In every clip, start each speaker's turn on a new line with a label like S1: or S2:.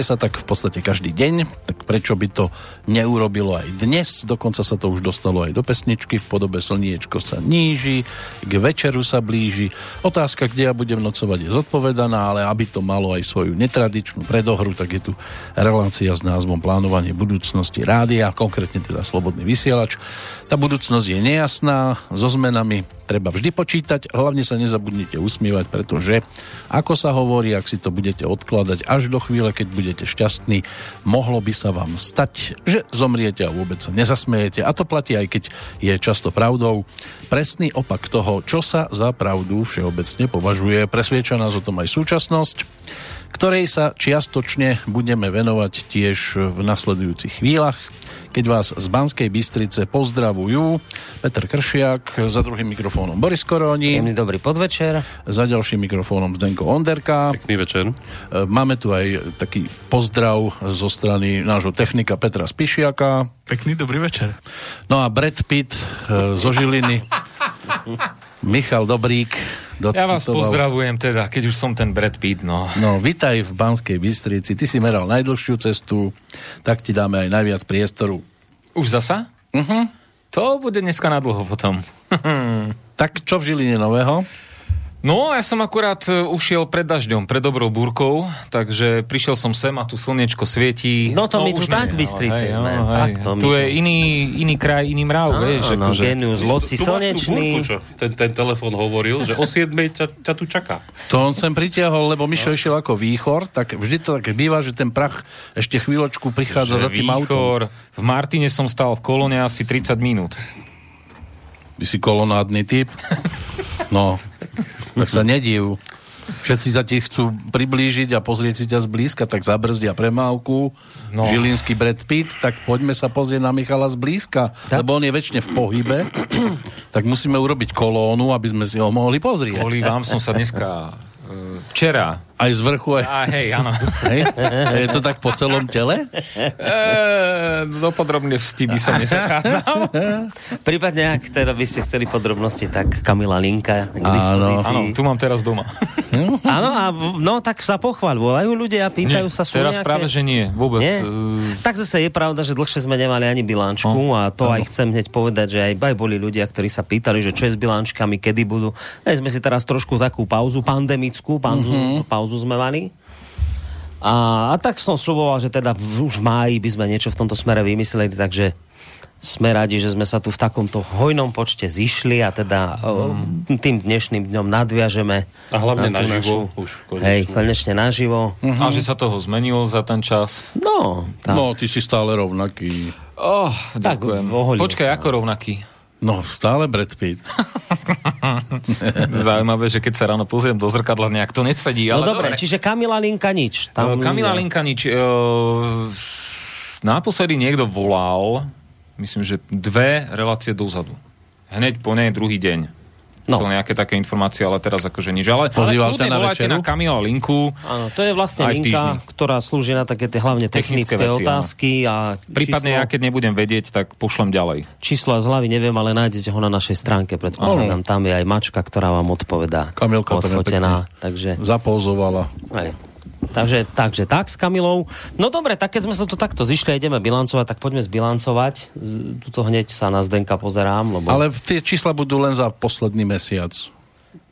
S1: Sa tak v podstate každý deň, tak prečo by to neurobilo aj dnes? Dokonca sa to už dostalo aj do pesničky v podobe Slniečko sa níži, k večeru sa blíži. Otázka, kde ja budem nocovať je zodpovedaná, ale aby to malo aj svoju netradičnú predohru, tak je tu relácia s názvom Plánovanie budúcnosti rádia, konkrétne teda Slobodný vysielač. Tá budúcnosť je nejasná, so zmenami treba vždy počítať, hlavne sa nezabudnite usmievať, pretože ako sa hovorí, ak si to budete odkladať až do chvíle, keď budete šťastní, mohlo by sa vám stať, že zomriete a vôbec sa nezasmejete. A to platí aj keď je často pravdou. Presný opak toho, čo sa za pravdu všeobecne považuje, presvieča nás o tom aj súčasnosť ktorej sa čiastočne budeme venovať tiež v nasledujúcich chvíľach keď vás z Banskej Bystrice pozdravujú Peter Kršiak, za druhým mikrofónom Boris Koroni.
S2: Príjemný dobrý podvečer.
S1: Za ďalším mikrofónom Zdenko Onderka.
S3: Pekný večer. E,
S1: máme tu aj taký pozdrav zo strany nášho technika Petra Spišiaka.
S4: Pekný dobrý večer.
S1: No a Brad Pitt e, zo Žiliny. Michal Dobrík.
S5: Ja vás pozdravujem teda, keď už som ten Brad Pitt, no.
S1: No, vitaj v Banskej Bystrici. Ty si meral najdlhšiu cestu, tak ti dáme aj najviac priestoru.
S5: Už zasa?
S1: Uh-huh.
S5: To bude dneska na dlho potom.
S1: tak čo v Žiline nového?
S5: No, ja som akurát e, ušiel pred dažďom, pred dobrou búrkou, takže prišiel som sem a tu slniečko svietí.
S2: No to no, my tu tak v Bystrici no, sme. No, hej,
S5: to tu je iný, iný kraj, iný mrav, no, vieš.
S2: No, akože... genius, loci, slnečný.
S3: Búrku, čo ten, ten telefon hovoril, že o 7 ťa, ťa tu čaká.
S1: To on sem pritiahol, lebo Mišo no. išiel ako výchor, tak vždy to tak býva, že ten prach ešte chvíľočku prichádza že za tým výchor, autom.
S5: V Martine som stal v kolóne asi 30 minút.
S1: Ty si kolonádny typ? No, tak sa nediv. Všetci sa ti chcú priblížiť a pozrieť si ťa zblízka, tak zabrzdia premávku. No. Žilinský Brad Pitt, tak poďme sa pozrieť na Michala zblízka, tak. lebo on je väčšine v pohybe. tak musíme urobiť kolónu, aby sme si ho mohli pozrieť.
S5: Kvôli vám som sa dneska e, včera
S1: aj z vrchu, aj...
S5: A hej, áno.
S1: Hej? Je to tak po celom tele?
S5: E, do podrobností by som nezachádzal.
S2: Prípadne, ak teda by ste chceli podrobnosti, tak Kamila Linka k dispozícii.
S5: Áno, tu mám teraz doma.
S2: áno, a no tak sa pochváľ, volajú ľudia a pýtajú
S5: nie,
S2: sa, sú
S5: teraz
S2: nejaké...
S5: práve, že nie, vôbec. Nie?
S2: Uh... Tak zase je pravda, že dlhšie sme nemali ani bilančku no, a to áno. aj chcem hneď povedať, že aj, aj boli ľudia, ktorí sa pýtali, že čo je s bilančkami, kedy budú. Dali sme si teraz trošku takú pauzu, pandemickú pauzu, uh-huh. pauzu pauzu sme mali. A, a tak som sluboval, že teda v, už v máji by sme niečo v tomto smere vymysleli, takže sme radi, že sme sa tu v takomto hojnom počte zišli a teda mm. tým dnešným dňom nadviažeme.
S3: A hlavne na naživo.
S2: Našu, už konečne. Hej, konečne naživo.
S5: Uh-huh. A že sa toho zmenilo za ten čas.
S2: No,
S1: tak. no ty si stále rovnaký.
S5: Oh, ďakujem. Tak, Počkaj, sa. ako rovnaký?
S1: No, stále Brad Pitt.
S5: Zaujímavé, že keď sa ráno pozriem do zrkadla, nejak to nesedí.
S2: No ale dobre, dobre, čiže Kamila Linka nič.
S5: Tam Kamila ľudia... Linka nič. Uh, naposledy niekto volal, myslím, že dve relácie dozadu. Hneď po nej druhý deň no. chcel nejaké také informácie, ale teraz akože nič. Ale,
S1: Pozýval
S5: ale na
S1: večeru?
S5: na Kamila linku.
S2: Áno, to je vlastne linka, ktorá slúži na také tie hlavne technické, technické veci, otázky. A
S5: Prípadne číslo, ja keď nebudem vedieť, tak pošlem ďalej.
S2: Číslo z hlavy neviem, ale nájdete ho na našej stránke, predpokladám. Tam je aj mačka, ktorá vám odpovedá.
S1: Kamilka
S2: odfotená. Takže...
S1: Zapouzovala.
S2: Aj. Takže, takže tak s Kamilou. No dobre, tak keď sme sa tu takto zišli ideme bilancovať, tak poďme zbilancovať. Tuto hneď sa na Zdenka pozerám. Lebo...
S1: Ale tie čísla budú len za posledný mesiac.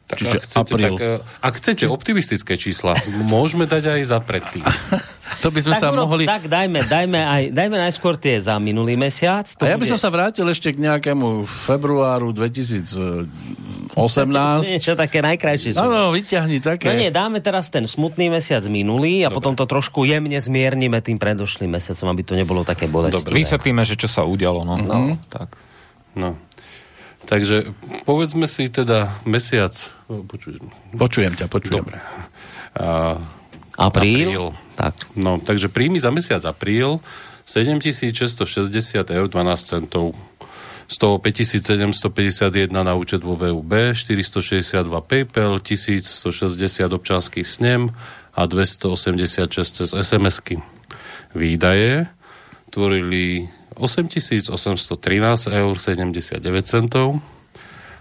S3: Tak Čiže ak, chcete, apríl. tak, ak chcete optimistické čísla, môžeme dať aj za predtým.
S1: to by sme
S2: tak,
S1: sa urob, mohli...
S2: Tak dajme, dajme, aj, dajme najskôr tie za minulý mesiac.
S1: To a ja by som sa vrátil ešte k nejakému februáru 2018.
S2: Niečo také najkrajšie.
S1: No, no, vyťahni také.
S2: No nie, dáme teraz ten smutný mesiac minulý a Dobre. potom to trošku jemne zmiernime tým predošlým mesiacom, aby to nebolo také bolestivé.
S5: Dobre, vysvetlíme, že čo sa udialo. No.
S1: no.
S5: Mm-hmm. Tak.
S3: No. Takže povedzme si teda mesiac...
S1: Počujem, počujem ťa, počujem.
S3: Dobre. A,
S2: apríl? apríl. Tak.
S3: No, takže príjmy za mesiac apríl 7660 eur 12 centov. Z toho 5751 na účet vo VUB, 462 PayPal, 1160 občanský snem a 286 cez SMS-ky. Výdaje tvorili 8813 eur 79 centov,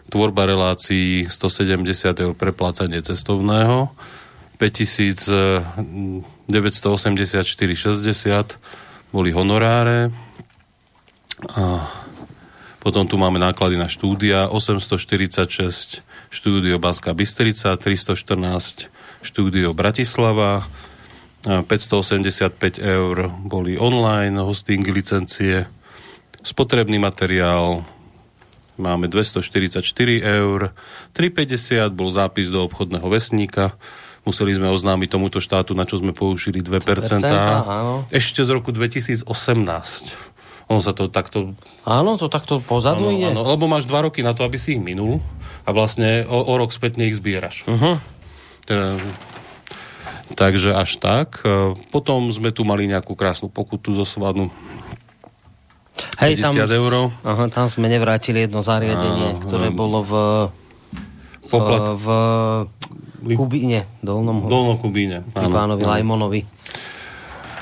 S3: tvorba relácií 170 eur preplácanie cestovného, 5984,60 boli honoráre. A potom tu máme náklady na štúdia 846 štúdio Banská Bystrica, 314 štúdio Bratislava, 585 eur boli online hostingy, licencie, spotrebný materiál, máme 244 eur, 350 bol zápis do obchodného vesníka, museli sme oznámiť tomuto štátu, na čo sme použili 2%. 2% áno. Ešte z roku 2018. Ono sa to takto...
S2: Áno, to takto pozadu áno, ide? Áno,
S3: lebo máš dva roky na to, aby si ich minul a vlastne o, o rok spätne ich zbieraš. Uh-huh. Teda, takže až tak. E, potom sme tu mali nejakú krásnu pokutu zo svadnu. Hej, tam, eur.
S2: Aha, tam sme nevrátili jedno zariadenie, áno, ktoré áno. bolo v, Poplat... v, Kubíne, Dolnom,
S3: Dolnom Kubíne.
S2: Pánovi Lajmonovi.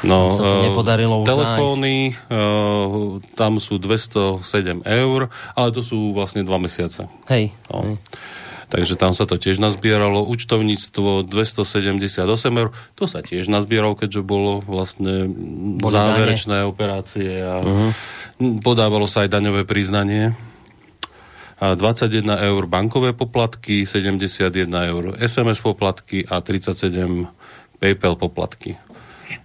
S3: No, sa to uh, nepodarilo už telefóny, uh, tam sú 207 eur, ale to sú vlastne dva mesiace.
S2: Hej. No.
S3: Hej. Takže tam sa to tiež nazbieralo. Účtovníctvo 278 eur. To sa tiež nazbieralo, keďže bolo vlastne Boli záverečné dane. operácie a uh-huh. podávalo sa aj daňové priznanie. A 21 eur bankové poplatky, 71 eur SMS poplatky a 37 PayPal poplatky.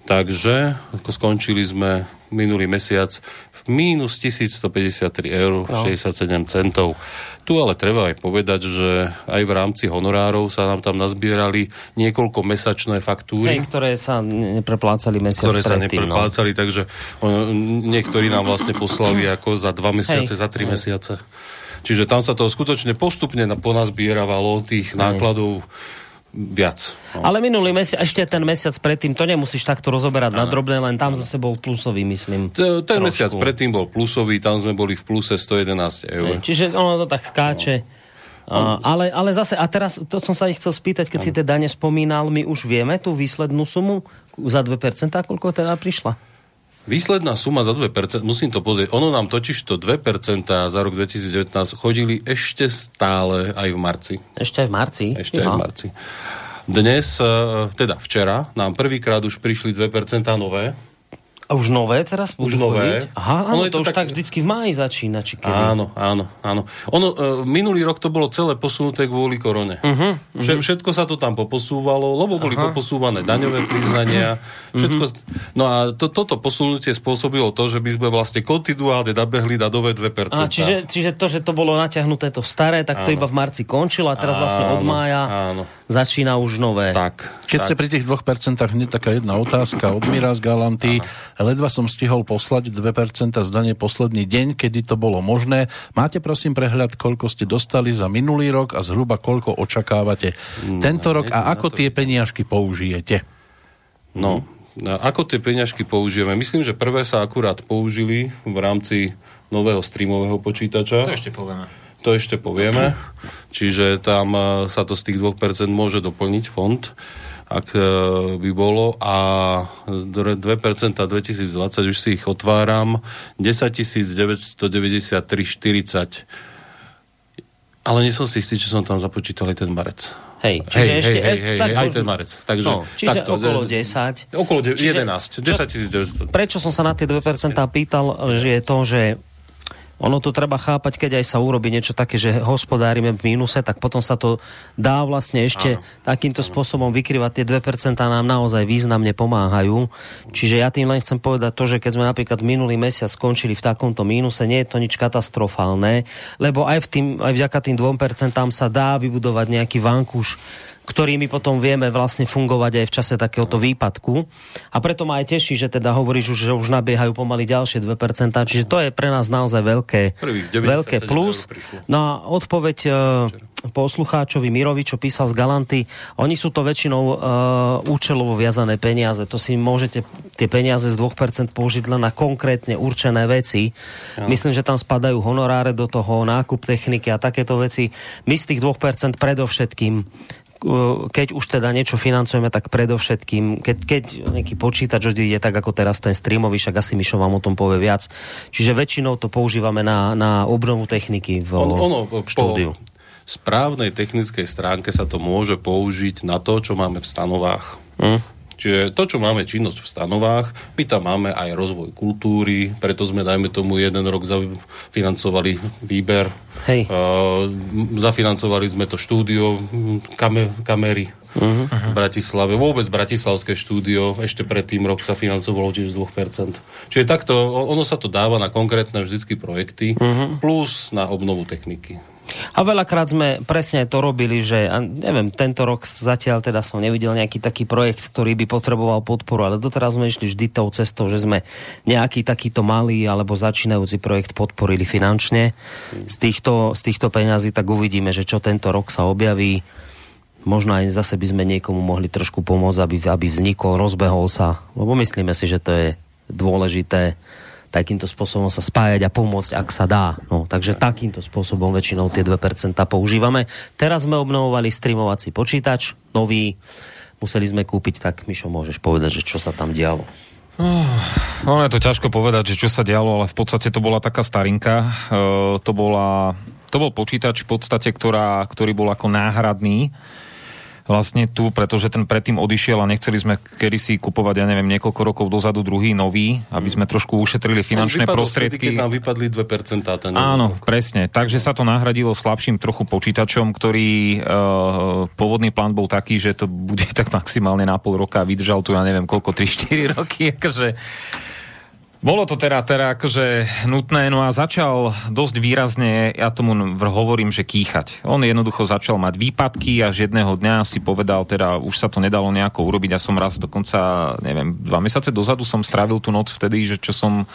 S3: Takže skončili sme minulý mesiac v mínus 1153 eur no. 67 centov. Tu ale treba aj povedať, že aj v rámci honorárov sa nám tam nazbierali niekoľko mesačné faktúry.
S2: Hej, ktoré sa nepreplácali mesiac
S3: Ktoré sa predtým, no. nepreplácali, no. takže niektorí nám vlastne poslali ako za dva mesiace, Hej. za tri Hej. mesiace. Čiže tam sa to skutočne postupne ponazbieravalo tých Hej. nákladov viac.
S2: No. Ale minulý mesiac, ešte ten mesiac predtým, to nemusíš takto rozoberať na drobné, len tam zase bol plusový, myslím.
S3: T- ten trošku. mesiac predtým bol plusový, tam sme boli v pluse 111 eur.
S2: Ne, čiže ono to tak skáče. No. A, ale, ale zase, a teraz to som sa ich chcel spýtať, keď ano. si teda nespomínal, my už vieme tú výslednú sumu za 2%, koľko teda prišla?
S3: Výsledná suma za 2%, musím to pozrieť, ono nám totiž to 2% za rok 2019 chodili ešte stále aj v marci.
S2: Ešte aj v marci?
S3: Ešte aj v marci. Dnes, e, teda včera, nám prvýkrát už prišli 2% nové,
S2: a už nové teraz
S3: Už nové.
S2: Aha, áno, to, to už tak... tak vždycky v máji začína, či kedy?
S3: Áno, áno, áno. Ono, uh, minulý rok to bolo celé posunuté kvôli korone. Uh-huh, uh-huh. Všetko sa to tam poposúvalo, lebo boli Aha. poposúvané daňové priznania. Mhm. Všetko... Uh-huh. No a to, toto posunutie spôsobilo to, že by sme vlastne kontinuálne nabehli na nové 2%.
S2: A čiže, čiže to, že to bolo natiahnuté to staré, tak to áno. iba v marci končilo a teraz áno, vlastne od mája áno. začína už nové.
S3: Tak.
S1: Keď
S3: tak.
S1: ste pri tých 2% hneď taká jedna otázka od Mira z Galanty. Áno Ledva som stihol poslať 2% zdanie posledný deň, kedy to bolo možné. Máte prosím prehľad, koľko ste dostali za minulý rok a zhruba koľko očakávate no, tento rok a ako tie peniažky použijete?
S3: No, ako tie peňažky použijeme? Myslím, že prvé sa akurát použili v rámci nového streamového počítača.
S5: To ešte povieme.
S3: To ešte povieme. Čiže tam eh, sa to z tých 2% môže doplniť fond ak e, by bolo a 2% 2020 už si ich otváram 10 993,40 ale nie som si istý, či som tam započítal aj ten marec.
S2: Hej, čiže hej,
S3: ešte... Hej, hej, hej, aj ten marec. Takže, no,
S2: čiže takto, okolo 10.
S3: Okolo de- čiže, 11, 10 900.
S2: Prečo som sa na tie 2% pýtal, že je to, že ono to treba chápať, keď aj sa urobí niečo také, že hospodárime v mínuse, tak potom sa to dá vlastne ešte Áno. takýmto Áno. spôsobom vykryvať. Tie 2% nám naozaj významne pomáhajú. Čiže ja tým len chcem povedať to, že keď sme napríklad minulý mesiac skončili v takomto mínuse, nie je to nič katastrofálne, lebo aj, v tým, aj vďaka tým 2% sa dá vybudovať nejaký vankúš ktorými potom vieme vlastne fungovať aj v čase takéhoto výpadku. A preto ma aj teší, že teda hovoríš, že už nabiehajú pomaly ďalšie 2%, čiže to je pre nás naozaj veľké, veľké plus. No a odpoveď e, poslucháčovi Mirovi, čo písal z Galanty, oni sú to väčšinou uh, účelovo viazané peniaze. To si môžete tie peniaze z 2% použiť len na konkrétne určené veci. Ja. Myslím, že tam spadajú honoráre do toho, nákup techniky a takéto veci. My z tých 2% predovšetkým keď už teda niečo financujeme, tak predovšetkým, keď, keď nejaký počítač ide tak ako teraz ten streamový, však asi Mišo vám o tom povie viac. Čiže väčšinou to používame na, na obnovu techniky v, on, ono, štúdiu. Po
S3: správnej technickej stránke sa to môže použiť na to, čo máme v stanovách. Mm. Čiže to, čo máme činnosť v stanovách, my tam máme aj rozvoj kultúry, preto sme, dajme tomu, jeden rok financovali výber. Hej. Uh, zafinancovali sme to štúdio, kame, kamery uh-huh. v Bratislave. Vôbec Bratislavské štúdio, ešte predtým rok sa financovalo tiež z 2%. Čiže takto, ono sa to dáva na konkrétne vždycky projekty, uh-huh. plus na obnovu techniky.
S2: A veľakrát sme presne to robili, že a neviem, tento rok zatiaľ teda som nevidel nejaký taký projekt, ktorý by potreboval podporu, ale doteraz sme išli vždy tou cestou, že sme nejaký takýto malý alebo začínajúci projekt podporili finančne. Z týchto, z týchto peňazí tak uvidíme, že čo tento rok sa objaví. Možno aj zase by sme niekomu mohli trošku pomôcť, aby, aby vznikol, rozbehol sa, lebo myslíme si, že to je dôležité takýmto spôsobom sa spájať a pomôcť, ak sa dá. No, takže takýmto spôsobom väčšinou tie 2% používame. Teraz sme obnovovali streamovací počítač, nový, museli sme kúpiť, tak Mišo, môžeš povedať, že čo sa tam dialo.
S5: Ono je to ťažko povedať, že čo sa dialo, ale v podstate to bola taká starinka. Uh, to, bola, to bol počítač v podstate, ktorá, ktorý bol ako náhradný vlastne tu, pretože ten predtým odišiel a nechceli sme kedysi kupovať, ja neviem, niekoľko rokov dozadu druhý nový, aby sme trošku ušetrili finančné prostriedky.
S3: Vtedy, keď nám vypadli 2%. Ten
S5: Áno, presne. Takže sa to nahradilo slabším trochu počítačom, ktorý uh, pôvodný plán bol taký, že to bude tak maximálne na pol roka vydržal tu, ja neviem, koľko, 3-4 roky, akože bolo to teda, teda akože nutné, no a začal dosť výrazne, ja tomu hovorím, že kýchať. On jednoducho začal mať výpadky a jedného dňa si povedal, teda už sa to nedalo nejako urobiť. Ja som raz dokonca, neviem, dva mesiace dozadu som strávil tú noc vtedy, že čo som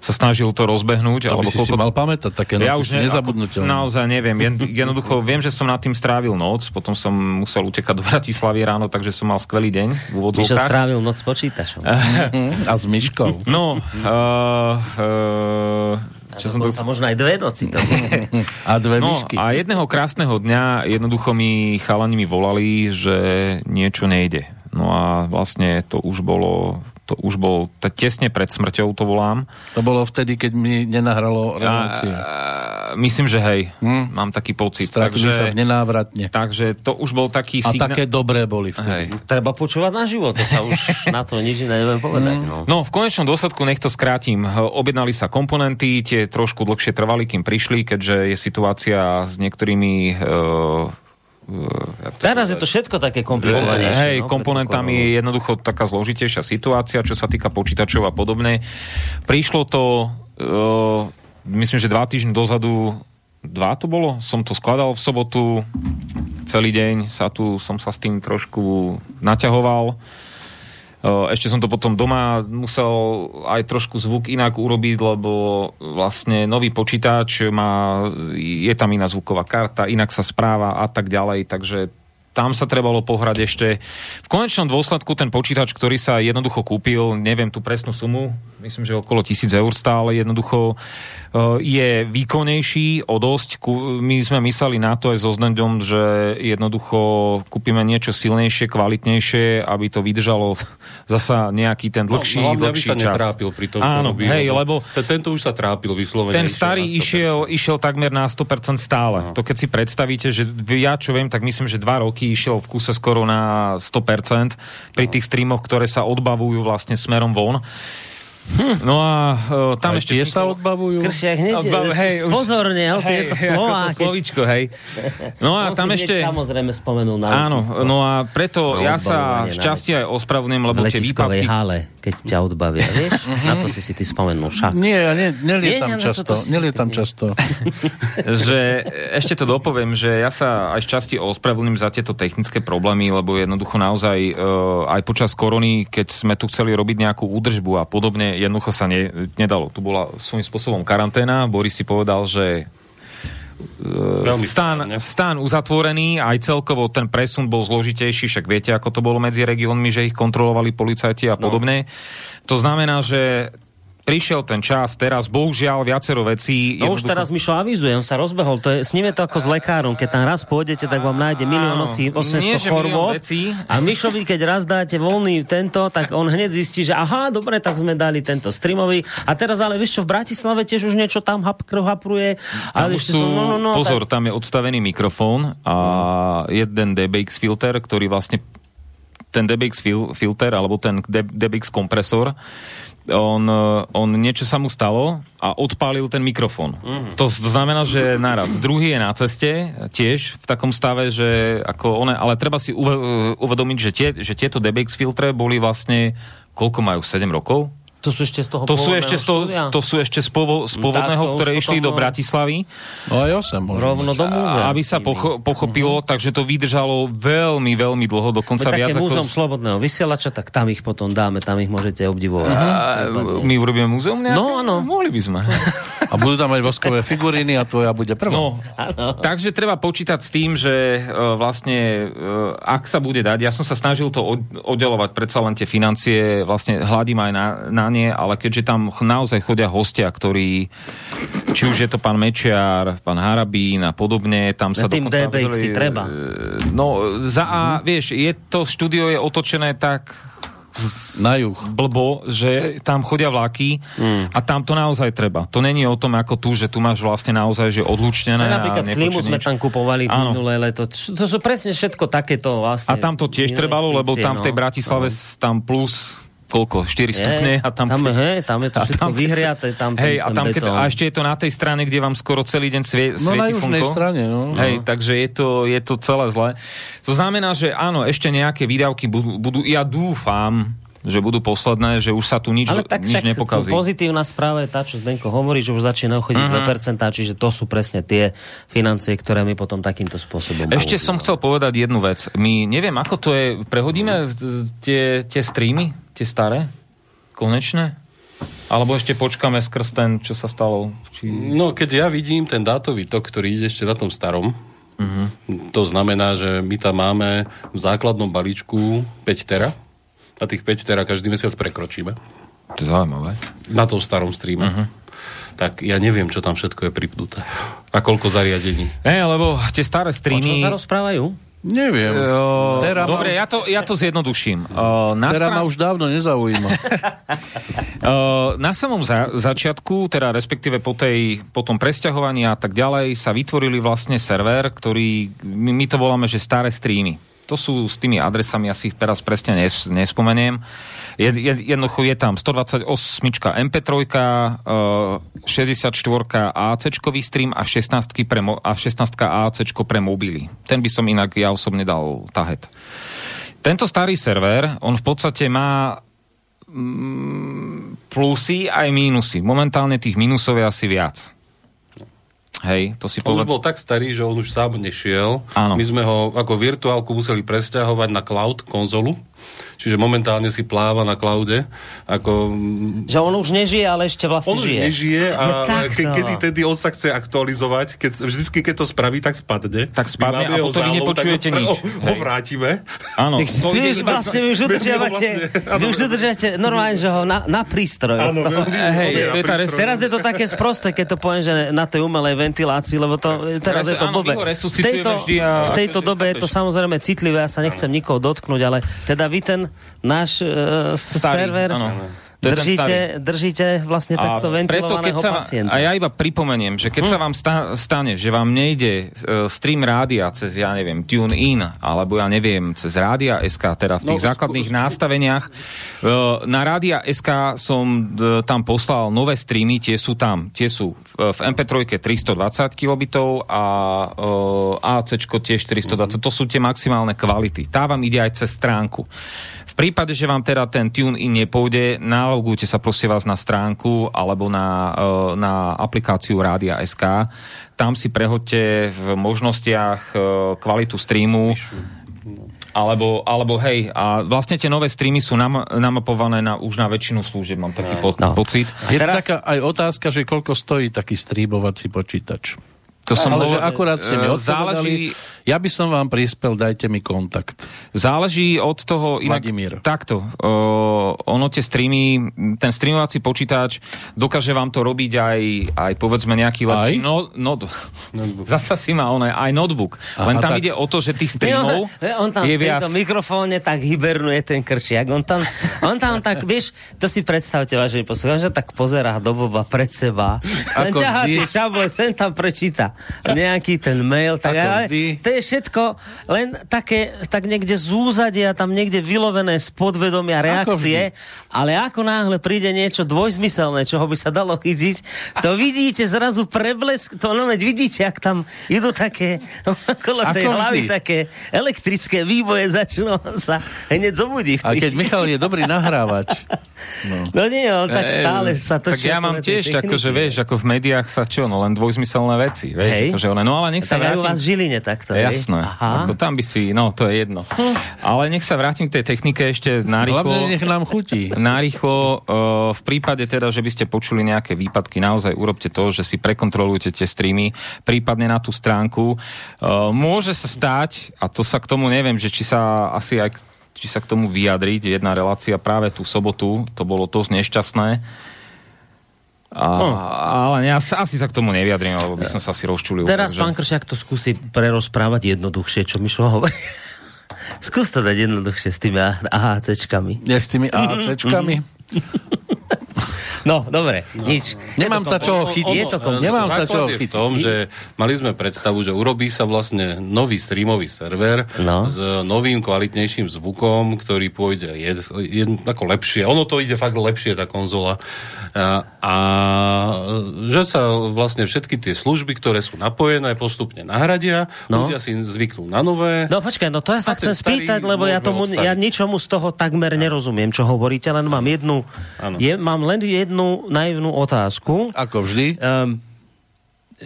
S5: sa snažil to rozbehnúť.
S1: To alebo by si koľko... si mal pamätať, také noci ja už ne, nezabudnutelné.
S5: Naozaj neviem. Jednoducho viem, že som nad tým strávil noc, potom som musel utekať do Bratislavy ráno, takže som mal skvelý deň v
S2: úvodzovkách. Mišo strávil noc s počítačom.
S1: A s myškou.
S5: No, uh,
S2: uh, čo som to... možno aj dve noci. To
S1: a dve
S5: no,
S1: myšky.
S5: A jedného krásneho dňa jednoducho mi chalani mi volali, že niečo nejde. No a vlastne to už bolo to už bol t- tesne pred smrťou, to volám.
S1: To bolo vtedy, keď mi nenahralo relácia.
S5: myslím, že hej, hm? mám taký pocit.
S1: Stratili takže, sa nenávratne.
S5: Takže to už bol taký
S1: A signál... také dobré boli vtedy.
S2: Hej. Treba počúvať na život, to sa už na to nič neviem povedať. No.
S5: no, v konečnom dôsledku, nech to skrátim, objednali sa komponenty, tie trošku dlhšie trvali, kým prišli, keďže je situácia s niektorými uh,
S2: ja Teraz je to všetko také komplikované.
S5: Hej, no, komponentami je jednoducho taká zložitejšia situácia, čo sa týka počítačov a podobne. Prišlo to, uh, myslím, že dva týždne dozadu, dva to bolo, som to skladal v sobotu, celý deň sa tu, som sa s tým trošku naťahoval ešte som to potom doma musel aj trošku zvuk inak urobiť, lebo vlastne nový počítač má, je tam iná zvuková karta, inak sa správa a tak ďalej, takže tam sa trebalo pohrať ešte. V konečnom dôsledku ten počítač, ktorý sa jednoducho kúpil, neviem tú presnú sumu, myslím, že okolo tisíc eur stále jednoducho eh, je výkonnejší o dosť. My sme mysleli na to aj so Znendom, že jednoducho kúpime niečo silnejšie, kvalitnejšie, aby to vydržalo zasa nejaký ten no, dlhší, no, dlhší
S3: sa čas. netrápil pri tom,
S5: Áno, robí, hej, lebo
S3: tento už sa trápil vyslovene.
S5: Ten starý išiel, išiel takmer na 100% stále. No. To keď si predstavíte, že ja čo viem, tak myslím, že dva roky išiel v kuse skoro na 100% pri no. tých streamoch, ktoré sa odbavujú vlastne smerom von. Hm. No a uh, tam
S1: Aj
S5: ešte...
S1: Tie sa odbavujú?
S2: Kršiak hneď, Odbav, hej, pozorne, hej, hej,
S5: slova. To slovíčko, hej. No a tam ešte...
S2: Samozrejme spomenul na
S5: Áno, no a preto ja sa šťastie aj ospravedlňujem, lebo tie výpadky...
S2: hale, keď ťa odbavia, vieš? Mhm. na to si si ty spomenul, však.
S1: Nie, ja ne, nelietam nie, často, nelietam často.
S5: že ešte to dopoviem, že ja sa aj šťastie ospravedlňujem za tieto technické problémy, lebo jednoducho naozaj uh, aj počas korony, keď sme tu chceli robiť nejakú údržbu a podobne, jednoducho sa ne, nedalo. Tu bola svojím spôsobom karanténa. Boris si povedal, že e, stan, stan uzatvorený, aj celkovo ten presun bol zložitejší, však viete, ako to bolo medzi regiónmi, že ich kontrolovali policajti a no. podobne. No. To znamená, že prišiel ten čas, teraz bohužiaľ viacero vecí...
S2: No už teraz Mišo avizuje, on sa rozbehol, to je, s ním je to ako s lekárom, keď tam raz pôjdete, tak vám nájde milión 800 chorôb. a Mišovi, keď raz dáte voľný tento, tak on hneď zistí, že aha, dobre, tak sme dali tento streamový. A teraz ale vieš čo, v Bratislave tiež už niečo tam hap, hapruje.
S5: Tam už sú, no, no, no, pozor, tak... tam je odstavený mikrofón a jeden DBX filter, ktorý vlastne ten DBX fil, filter alebo ten DBX kompresor on, on niečo sa mu stalo a odpálil ten mikrofón. To, to znamená, že naraz. Druhý je na ceste, tiež v takom stave, že ako one, ale treba si uvedomiť, že, tie, že tieto DBX filtre boli vlastne, koľko majú, 7 rokov?
S2: To sú ešte z toho
S5: to sú ešte z toho, to sú ešte z, povo, z pôvodného, tak, ktoré išli do Bratislavy.
S1: No aj 8
S2: Rovno do múzea.
S5: Aby sa pocho, pochopilo, uh-huh. takže to vydržalo veľmi, veľmi dlho, dokonca
S2: viac
S5: ako...
S2: múzeum slobodného vysielača, tak tam ich potom dáme, tam ich môžete obdivovať.
S5: A, my urobíme múzeum nejaké?
S2: No, áno.
S5: Mohli by sme.
S1: A budú tam aj voskové figuríny a tvoja bude prvá. No,
S5: takže treba počítať s tým, že uh, vlastne, uh, ak sa bude dať, ja som sa snažil to oddelovať predsa len tie financie, vlastne hľadím aj na, na nie, ale keďže tam naozaj chodia hostia, ktorí, či už je to pán Mečiar, pán Harabín a podobne, tam sa
S2: tým dokonca... si treba.
S5: No, za A, mm-hmm. vieš, je to štúdio je otočené tak
S1: na juh.
S5: Blbo, že tam chodia vlaky mm. a tam to naozaj treba. To není o tom ako tu, že tu máš vlastne naozaj že odlučnené.
S2: A napríklad a klimu sme tam kupovali minulé leto. To sú presne všetko takéto vlastne.
S5: A tam to tiež trebalo, lebo tam no. v tej no. Bratislave no. tam plus koľko, 4 stupne
S2: a tam... Tam, hej, tam je to všetko tam, vyhriaté, tam
S5: hej, a, tam, keď, a ešte je to na tej strane, kde vám skoro celý deň svie, no, svieti slnko.
S1: No strane, no.
S5: Hej, no. takže je to, je to celé zle. To znamená, že áno, ešte nejaké výdavky budú, budú ja dúfam, že budú posledné, že už sa tu nič, Ale tak nič nepokazí.
S2: Pozitívna správa je tá, čo Zdenko hovorí, že už začína chodiť uh-huh. 2%, čiže to sú presne tie financie, ktoré my potom takýmto spôsobom...
S5: Ešte som chcel povedať jednu vec. My neviem, ako to je, prehodíme tie, tie streamy, tie staré? konečné? Alebo ešte počkáme skrz ten, čo sa stalo?
S3: Či... No, keď ja vidím ten dátový tok, ktorý ide ešte na tom starom, uh-huh. to znamená, že my tam máme v základnom balíčku 5 tera. A tých 5 tera každý mesiac prekročíme.
S5: To je zaujímavé.
S3: Na tom starom streame. Uh-huh tak ja neviem, čo tam všetko je pripnuté. A koľko zariadení.
S5: Ne, lebo tie staré streamy...
S2: O čom sa rozprávajú?
S1: Neviem. Uh,
S5: dobre, už... ja, to, ja to zjednoduším. Uh,
S1: na Tera stran... ma už dávno nezaujíma. uh,
S5: na samom za- začiatku, teda respektíve po, tej, po tom presťahovaní a tak ďalej, sa vytvorili vlastne server, ktorý, my, my to voláme, že staré streamy. To sú s tými adresami, asi ich teraz presne nes, nespomeniem. Jed, jed, jednoducho je tam 128 MP3, uh, 64 AC stream a 16 pre, mo- a 16 AC pre mobily. Ten by som inak ja osobne dal tahet. Tento starý server, on v podstate má mm, plusy aj mínusy. Momentálne tých mínusov je asi viac. Hej, to si
S3: povedal. On už bol tak starý, že on už sám nešiel. Áno. My sme ho ako virtuálku museli presťahovať na cloud konzolu čiže momentálne si pláva na klaude. Ako...
S2: Že on už nežije, ale ešte vlastne
S3: on
S2: žije.
S3: On už nežije a ke, kedy tedy on sa chce aktualizovať, keď, vždycky keď to spraví, tak spadne.
S5: Tak spadne a potom vy nepočujete
S3: nič.
S5: Ho,
S3: ho vrátime.
S2: Áno. Ty už vlastne vy už udržiavate, vy už udržiavate normálne, že ho na, na prístroj.
S3: Áno, hej,
S2: to je tá Teraz je to také sprosté, keď to poviem, že na tej umelej ventilácii, lebo to, teraz je to blbé. V tejto, v tejto dobe je to samozrejme citlivé, ja sa nechcem nikoho dotknúť, ale teda vy ten náš uh, server... Ano držíte, držíte vlastne takto a ventilovaného preto, keď sa, pacienta.
S5: A ja iba pripomeniem, že keď hm. sa vám sta, stane, že vám nejde uh, stream rádia cez, ja neviem, tune in, alebo ja neviem, cez rádia SK, teda v tých no, základných skú, nástaveniach, uh, na rádia SK som uh, tam poslal nové streamy, tie sú tam, tie sú v, v MP3 320 kilobitov a uh, AC tiež 420, mm-hmm. to sú tie maximálne kvality. Tá vám ide aj cez stránku. V prípade, že vám teda ten tune-in nepôjde, nalogujte sa prosím vás na stránku alebo na, e, na aplikáciu Rádia SK. Tam si prehodte v možnostiach e, kvalitu streamu alebo, alebo hej, a vlastne tie nové streamy sú nam, namapované na, už na väčšinu služieb, mám taký no. po, no. pocit.
S1: Je teraz... taká aj otázka, že koľko stojí taký streamovací počítač? To som Ale že akurát ste mi e, záleží, ja by som vám prispel, dajte mi kontakt.
S5: Záleží od toho... Inak,
S1: Vladimír.
S5: Takto. Uh, ono tie streamy, ten streamovací počítač dokáže vám to robiť aj, aj povedzme nejaký lepší... No, no, Zasa si má on aj notebook. Aha, Len tam tak. ide o to, že tých streamov
S2: on, on tam
S5: je viac...
S2: v mikrofóne tak hibernuje ten krčiak. On tam, on tam tak, vieš, to si predstavte, vážený poslucháč, že tak pozerá do boba pred seba. Len ťahá tie šable, sem tam prečíta nejaký ten mail. Tak, ale, to je všetko len také, tak niekde z úzadia, tam niekde vylovené z podvedomia reakcie, ako ale ako náhle príde niečo dvojzmyselné, čoho by sa dalo chytiť, to vidíte zrazu preblesk, to no vidíte, ak tam idú také okolo tej ako hlavy vždy. také elektrické výboje, začnú sa hneď zobudí.
S1: A keď Michal je dobrý nahrávač.
S2: No, no nie, on tak e, stále sa to...
S5: Tak ja mám tiež, akože vieš, ako v médiách sa čo, no len dvojzmyselné veci, vieš, Hej. akože, no ale nech sa
S2: tak vrátim... vás v Žiline takto,
S5: Jasné, Aha. ako tam by si, no to je jedno. Hm. Ale nech sa vrátim k tej technike ešte narýchlo.
S1: Hlavne nech nám chutí.
S5: Narýchlo, uh, v prípade teda, že by ste počuli nejaké výpadky, naozaj urobte to, že si prekontrolujete tie streamy, prípadne na tú stránku. Uh, môže sa stať, a to sa k tomu neviem, že či sa asi aj či sa k tomu vyjadriť. Jedna relácia práve tú sobotu, to bolo dosť nešťastné. A, no. Ale ja sa, asi sa k tomu nevyjadrím, lebo by som sa asi rozčulil.
S2: Teraz takže... pán Kršiak to skúsi prerozprávať jednoduchšie, čo mi šlo hovorí. Skús to dať jednoduchšie s tými AHCčkami.
S1: Ja s tými AHCčkami?
S2: No, dobre, no, nič.
S1: Nemám sa čoho chytiť. Je to
S3: Nemám sa čoho chytiť. v tom, že mali sme predstavu, že urobí sa vlastne nový streamový server no. s novým kvalitnejším zvukom, ktorý pôjde jed, jed, ako lepšie. Ono to ide fakt lepšie, tá konzola. A, a že sa vlastne všetky tie služby, ktoré sú napojené, postupne nahradia, no. ľudia si zvyknú na nové.
S2: No počkaj, no to ja sa chcem spýtať, lebo ja tomu, ja ničomu z toho takmer nerozumiem, čo hovoríte, len mám jednu, je, mám len jednu jednu naivnú otázku.
S1: Ako vždy. Um,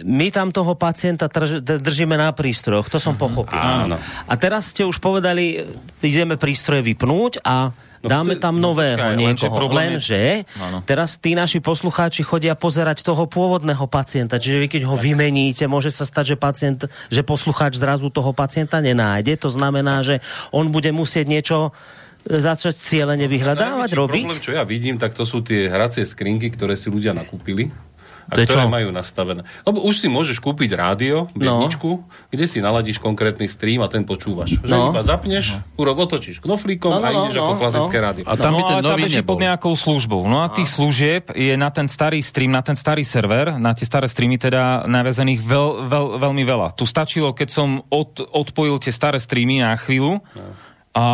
S2: my tam toho pacienta drž, držíme na prístrojoch, to som pochopil.
S3: Áno.
S2: A teraz ste už povedali, ideme prístroje vypnúť a No dáme tam no, nového no, niekoho. Lenže je... teraz tí naši poslucháči chodia pozerať toho pôvodného pacienta, čiže vy keď ho vymeníte, môže sa stať, že pacient, že poslucháč zrazu toho pacienta nenájde. To znamená, že on bude musieť niečo začať cieľene vyhľadávať, robiť?
S3: Problém, čo ja vidím, tak to sú tie hracie skrinky, ktoré si ľudia nakúpili a to ktoré čo? majú nastavené. Lebo už si môžeš kúpiť rádio, biedničku, no. kde si naladíš konkrétny stream a ten počúvaš. Že no. iba zapneš, no. urob, otočíš knoflíkom no, no, a no, ideš no, ako klasické no. rádio.
S5: A tam no, by ten nový tam pod nejakou službou. No a tých služieb je na ten starý stream, na ten starý server, na tie staré streamy teda navezených veľ, veľ, veľmi veľa. Tu stačilo, keď som od, odpojil tie staré streamy na chvíľu, no a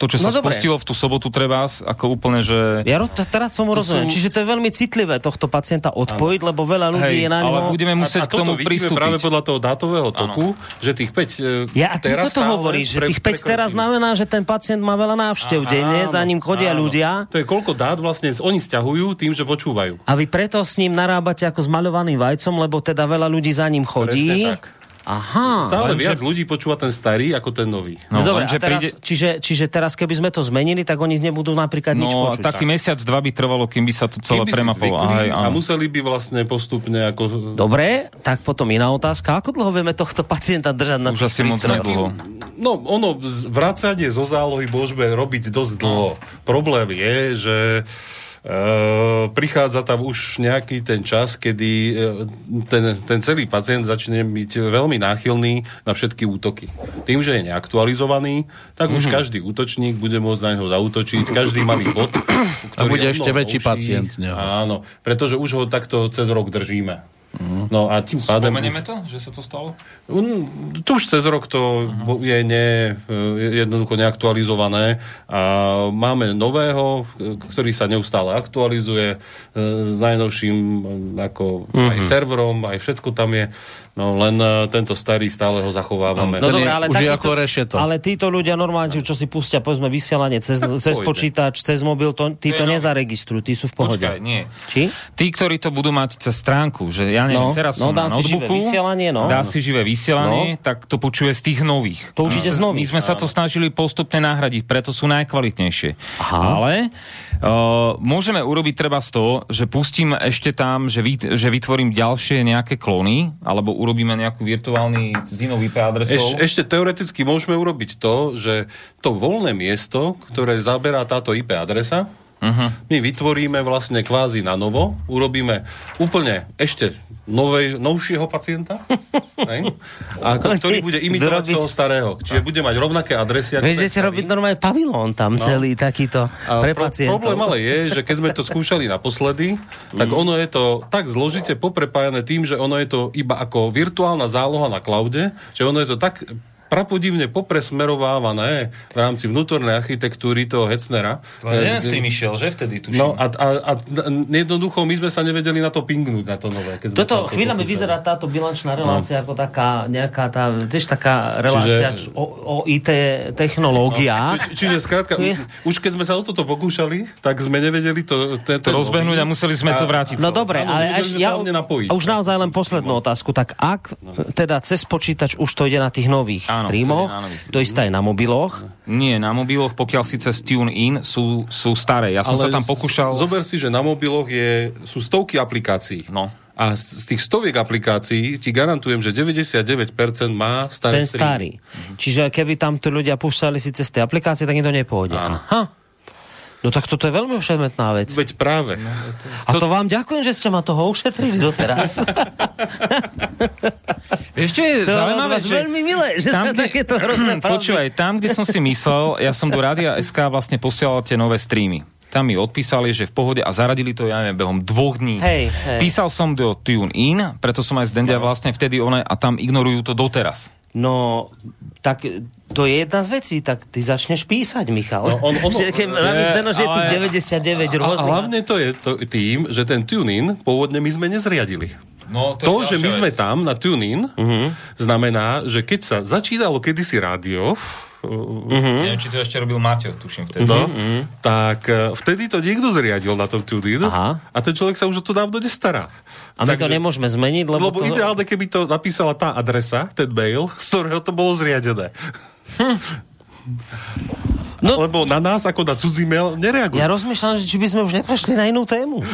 S5: to, čo no sa dobre. spustilo v tú sobotu, treba ako úplne, že...
S2: Ja ro- teraz tomu rozumiem. Sú... Čiže to je veľmi citlivé tohto pacienta odpojiť, ano. lebo veľa ľudí Hej, je na ňo...
S5: Ale budeme musieť a, a k tomu pristúpiť.
S3: práve podľa toho dátového toku, ano. že tých 5
S2: e, Ja a ty toto hovoríš, že tých 5 teraz znamená, že ten pacient má veľa návštev Aha, denne, za ním chodia áno. ľudia.
S3: To je koľko dát vlastne oni stiahujú tým, že počúvajú.
S2: A vy preto s ním narábate ako s maľovaným vajcom, lebo teda veľa ľudí za ním chodí. Presne tak. Aha.
S3: Stále len, viac že... ľudí počúva ten starý ako ten nový.
S2: No, no dobre, a teraz, príde... čiže, čiže teraz keby sme to zmenili, tak oni nebudú napríklad no, nič počuť.
S5: taký tak. mesiac, dva by trvalo, kým by sa to celé premapovalo.
S3: A museli by vlastne postupne ako...
S2: Dobre, tak potom iná otázka. Ako dlho vieme tohto pacienta držať na
S5: Už asi moc nedlho.
S3: No, ono, vracanie zo zálohy môžeme robiť dosť dlho. No. Problém je, že Uh, prichádza tam už nejaký ten čas, kedy uh, ten, ten celý pacient začne byť veľmi náchylný na všetky útoky. Tým, že je neaktualizovaný, tak mm-hmm. už mhm. každý útočník bude môcť na neho zautočiť, každý malý bod.
S1: A bude ešte väčší pacient.
S3: Áno, pretože už ho takto cez rok držíme.
S5: Uh-huh. No a tým pádem... Spomenieme to, že sa to stalo?
S3: Tu už cez rok to uh-huh. je ne, jednoducho neaktualizované a máme nového, ktorý sa neustále aktualizuje e, s najnovším ako uh-huh. aj serverom, aj všetko tam je. No len uh, tento starý stále ho zachovávame.
S2: No, dobre, ale
S1: už je ako rešeto.
S2: Ale títo ľudia normálne, čo si pustia, povedzme, vysielanie cez, cez počítač, cez mobil, to, tí to no, nezaregistrujú, tí sú v pohode.
S5: Počkaj, nie.
S2: Či?
S5: Tí, ktorí to budú mať cez stránku, že ja neviem, no, teraz no, som na notebooku,
S2: si živé vysielanie, no.
S5: dá si živé vysielanie, no. tak to počuje z tých nových.
S2: To už ide z nových.
S5: My sme sa to snažili postupne nahradiť, preto sú najkvalitnejšie. Aha. Ale uh, môžeme urobiť treba z toho, že pustím ešte tam, že, vyt, že vytvorím ďalšie nejaké klony, alebo urobíme nejakú virtuálny inou IP adresou.
S3: Eš, ešte teoreticky môžeme urobiť to, že to voľné miesto, ktoré zaberá táto IP adresa, Uh-huh. My vytvoríme vlastne kvázi na novo, urobíme úplne ešte novej, novšieho pacienta, a ktorý bude imitovať Zrobiť... toho starého. Čiže bude mať rovnaké adresy.
S2: Vieš, robiť normálne pavilón tam no. celý takýto pre pro, pacientov.
S3: Problém ale je, že keď sme to skúšali naposledy, tak mm. ono je to tak zložite poprepájané tým, že ono je to iba ako virtuálna záloha na cloude, že ono je to tak prapodivne popresmerovávané v rámci vnútornej architektúry toho Hecnera.
S5: To jeden s tým išiel, že vtedy tuším.
S3: No a, a, a jednoducho my sme sa nevedeli na to pingnúť, na to nové.
S2: Keď Toto chvíľami vyzerá táto bilančná relácia no. ako taká nejaká tá, tiež taká relácia čiže, o, o IT technológiách.
S3: No, či, čiže skrátka, už, už keď sme sa o toto pokúšali, tak sme nevedeli to, ten,
S5: to rozbehnúť a museli sme a, to vrátiť.
S2: No dobre, ale až ja, už naozaj len poslednú otázku. Tak ak teda cez počítač už to ide na tých nových áno, streamoch, to isté aj na mobiloch.
S5: Nie, na mobiloch, pokiaľ si cez TuneIn sú, sú staré. Ja som Ale sa tam pokúšal...
S3: Zober si, že na mobiloch je, sú stovky aplikácií.
S5: No.
S3: A z tých stoviek aplikácií ti garantujem, že 99% má starý
S2: Ten starý. Čiže keby tam tu ľudia púšťali si cez tie aplikácie, tak im to nepôjde. Áno. Aha. No tak toto je veľmi všemetná vec.
S3: Veď práve. No,
S2: to... A to vám ďakujem, že ste ma toho ušetrili doteraz.
S5: Ešte je to zaujímavé,
S2: že... veľmi milé, že tam, sa kde... takéto hrozné
S5: Počúvaj, tam, kde som si myslel, ja som do Rádia SK vlastne posielal tie nové streamy tam mi odpísali, že v pohode a zaradili to, ja neviem, behom dvoch dní.
S2: Hej, hej.
S5: Písal som do TuneIn, preto som aj z Dendia no. vlastne vtedy one a tam ignorujú to doteraz.
S2: No, tak to je jedna z vecí, tak ty začneš písať, Michal. No, on, on, že keď je, zdeno, že ale, tých 99 rôznych.
S3: A hlavne to je to tým, že ten TuneIn pôvodne my sme nezriadili. No, to, to že my vec. sme tam na TuneIn, uh-huh. znamená, že keď sa začínalo kedysi rádio,
S5: Uh-huh. Neviem, či to ešte robil Maťo, tuším vtedy.
S3: No, uh-huh. tak uh, vtedy to niekto zriadil na tom TuneIn Aha. a ten človek sa už o to dávno nestará.
S2: A my Takže, to nemôžeme zmeniť, lebo...
S3: Lebo to... ideálne, keby to napísala tá adresa, ten mail, z ktorého to bolo zriadené. Hm. No, Lebo na nás, ako na cudzí mail, nereagujú.
S2: Ja rozmýšľam, že či by sme už neprešli na inú tému.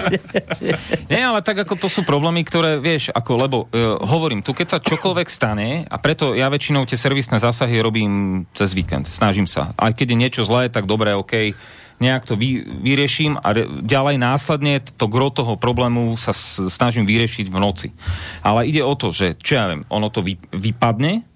S5: Nie, ale tak ako to sú problémy, ktoré, vieš, ako, lebo uh, hovorím, tu keď sa čokoľvek stane, a preto ja väčšinou tie servisné zásahy robím cez víkend, snažím sa. Aj keď je niečo zlé, tak dobre, OK, nejak to vy, vyrieším a ďalej následne to gro toho problému sa snažím vyriešiť v noci. Ale ide o to, že, čo ja viem, ono to vy, vypadne,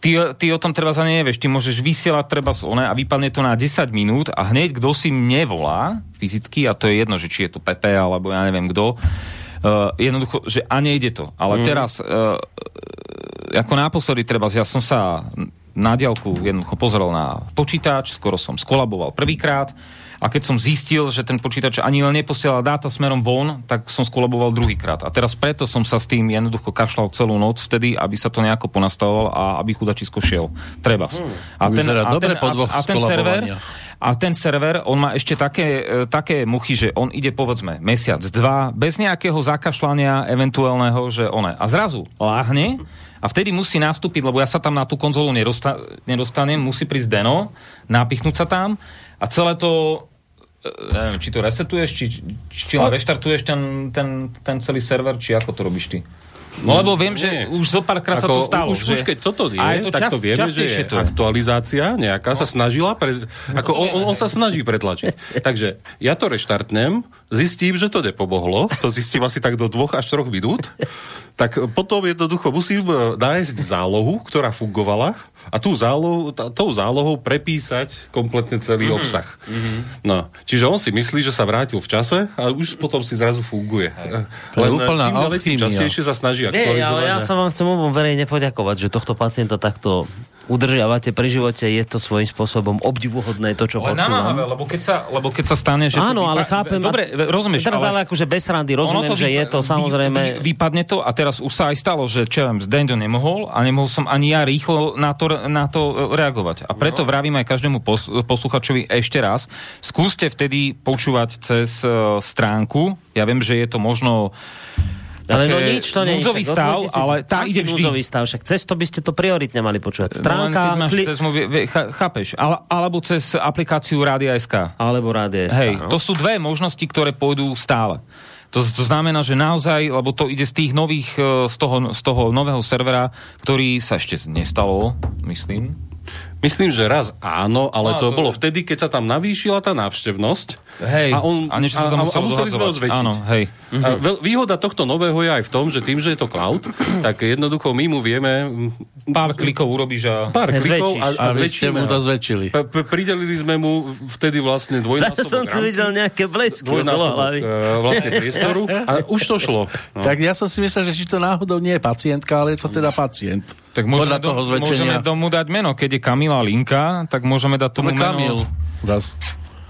S5: ty, ty o tom treba za nevieš, ty môžeš vysielať treba z one a vypadne to na 10 minút a hneď kto si mne volá fyzicky, a to je jedno, že či je to Pepe alebo ja neviem kto, uh, jednoducho, že a nejde to. Ale mm. teraz, uh, ako náposledy treba, ja som sa na diálku jednoducho pozrel na počítač, skoro som skolaboval prvýkrát, a keď som zistil, že ten počítač ani len neposielal dáta smerom von, tak som skolaboval druhýkrát. A teraz preto som sa s tým jednoducho kašľal celú noc vtedy, aby sa to nejako ponastavoval a aby chudačisko šiel. Treba. Hmm. A, ten, a, ten, a, a ten server, a ten server, on má ešte také, e, také muchy, že on ide povedzme mesiac, dva, bez nejakého zakašľania eventuálneho, že one. A zrazu láhne a vtedy musí nastúpiť, lebo ja sa tam na tú konzolu nedosta- nedostanem, musí prísť Deno, napichnúť sa tam a celé to e, neviem, či to resetuješ, či, či len reštartuješ ten, ten, ten celý server, či ako to robíš ty? No lebo viem, že už zo párkrát sa to stalo.
S3: Už, že... už keď toto je, to tak čas, to vieme, že je to. aktualizácia nejaká no. sa snažila, pre... ako on, on, on sa snaží pretlačiť. Takže ja to reštartnem, zistím, že to nepomohlo, to zistím asi tak do dvoch až troch minút, tak potom jednoducho musím e, nájsť zálohu, ktorá fungovala a tú zálohu, tá, tou zálohou prepísať kompletne celý mm-hmm. obsah. Mm-hmm. No, čiže on si myslí, že sa vrátil v čase a už potom si zrazu funguje.
S5: To Len čím ďalej, tým
S3: častejšie sa snaží aktualizovať.
S2: Nie, ale ja sa vám chcem verejne poďakovať, že tohto pacienta takto udržiavate pri živote, je to svojím spôsobom obdivuhodné to, čo
S5: ale počúvam. Namáhavé, lebo keď sa, lebo keď sa stane, že...
S2: Áno, ale chápem.
S5: Dobre, rozumieš.
S2: Teraz ale, ale akože bez randy, rozumiem, to že je to samozrejme...
S5: Vy, vypadne to a teraz už sa aj stalo, že čo viem, Dendo nemohol a nemohol som ani ja rýchlo na to, na to reagovať. A preto no. vravím aj každému pos, posluchačovi ešte raz, skúste vtedy počúvať cez uh, stránku. Ja viem, že je to možno
S2: Ale no nič to nie
S5: núdzový stav, ale tá ide vždy.
S2: Núdzový stav, však cez to by ste to prioritne mali počúvať. Stránka,
S5: no, máš kli... cez mobil, chápeš, ale, alebo cez aplikáciu Rádia SK.
S2: Alebo Rádia SK.
S5: Hej, no. to sú dve možnosti, ktoré pôjdu stále. To, to znamená, že naozaj, lebo to ide z tých nových, e, z toho, z toho nového servera, ktorý sa ešte nestalo, myslím,
S3: Myslím, že raz áno, ale no, to, to bolo vtedy, keď sa tam navýšila tá návštevnosť.
S5: Hej, a, on, a, sa tam a, a museli sme ho zväčšiť. Áno, hej.
S3: A výhoda tohto nového je aj v tom, že tým, že je to cloud, tak jednoducho my mu vieme...
S5: Pár klikov urobíš a...
S3: Pár klikov a,
S1: a, a zväčšíme. mu to zväčšili.
S3: pridelili sme mu vtedy vlastne dvojnásobok
S2: Zase som tu videl nejaké blesky hlavy.
S3: Uh, vlastne priestoru a už to šlo.
S1: No. Tak ja som si myslel, že či to náhodou nie je pacientka, ale je to teda pacient.
S5: Tak môžeme, do, môžeme tomu dať meno. Keď je Kamila Linka, tak môžeme dať tomu meno...
S1: Kamil. Raz.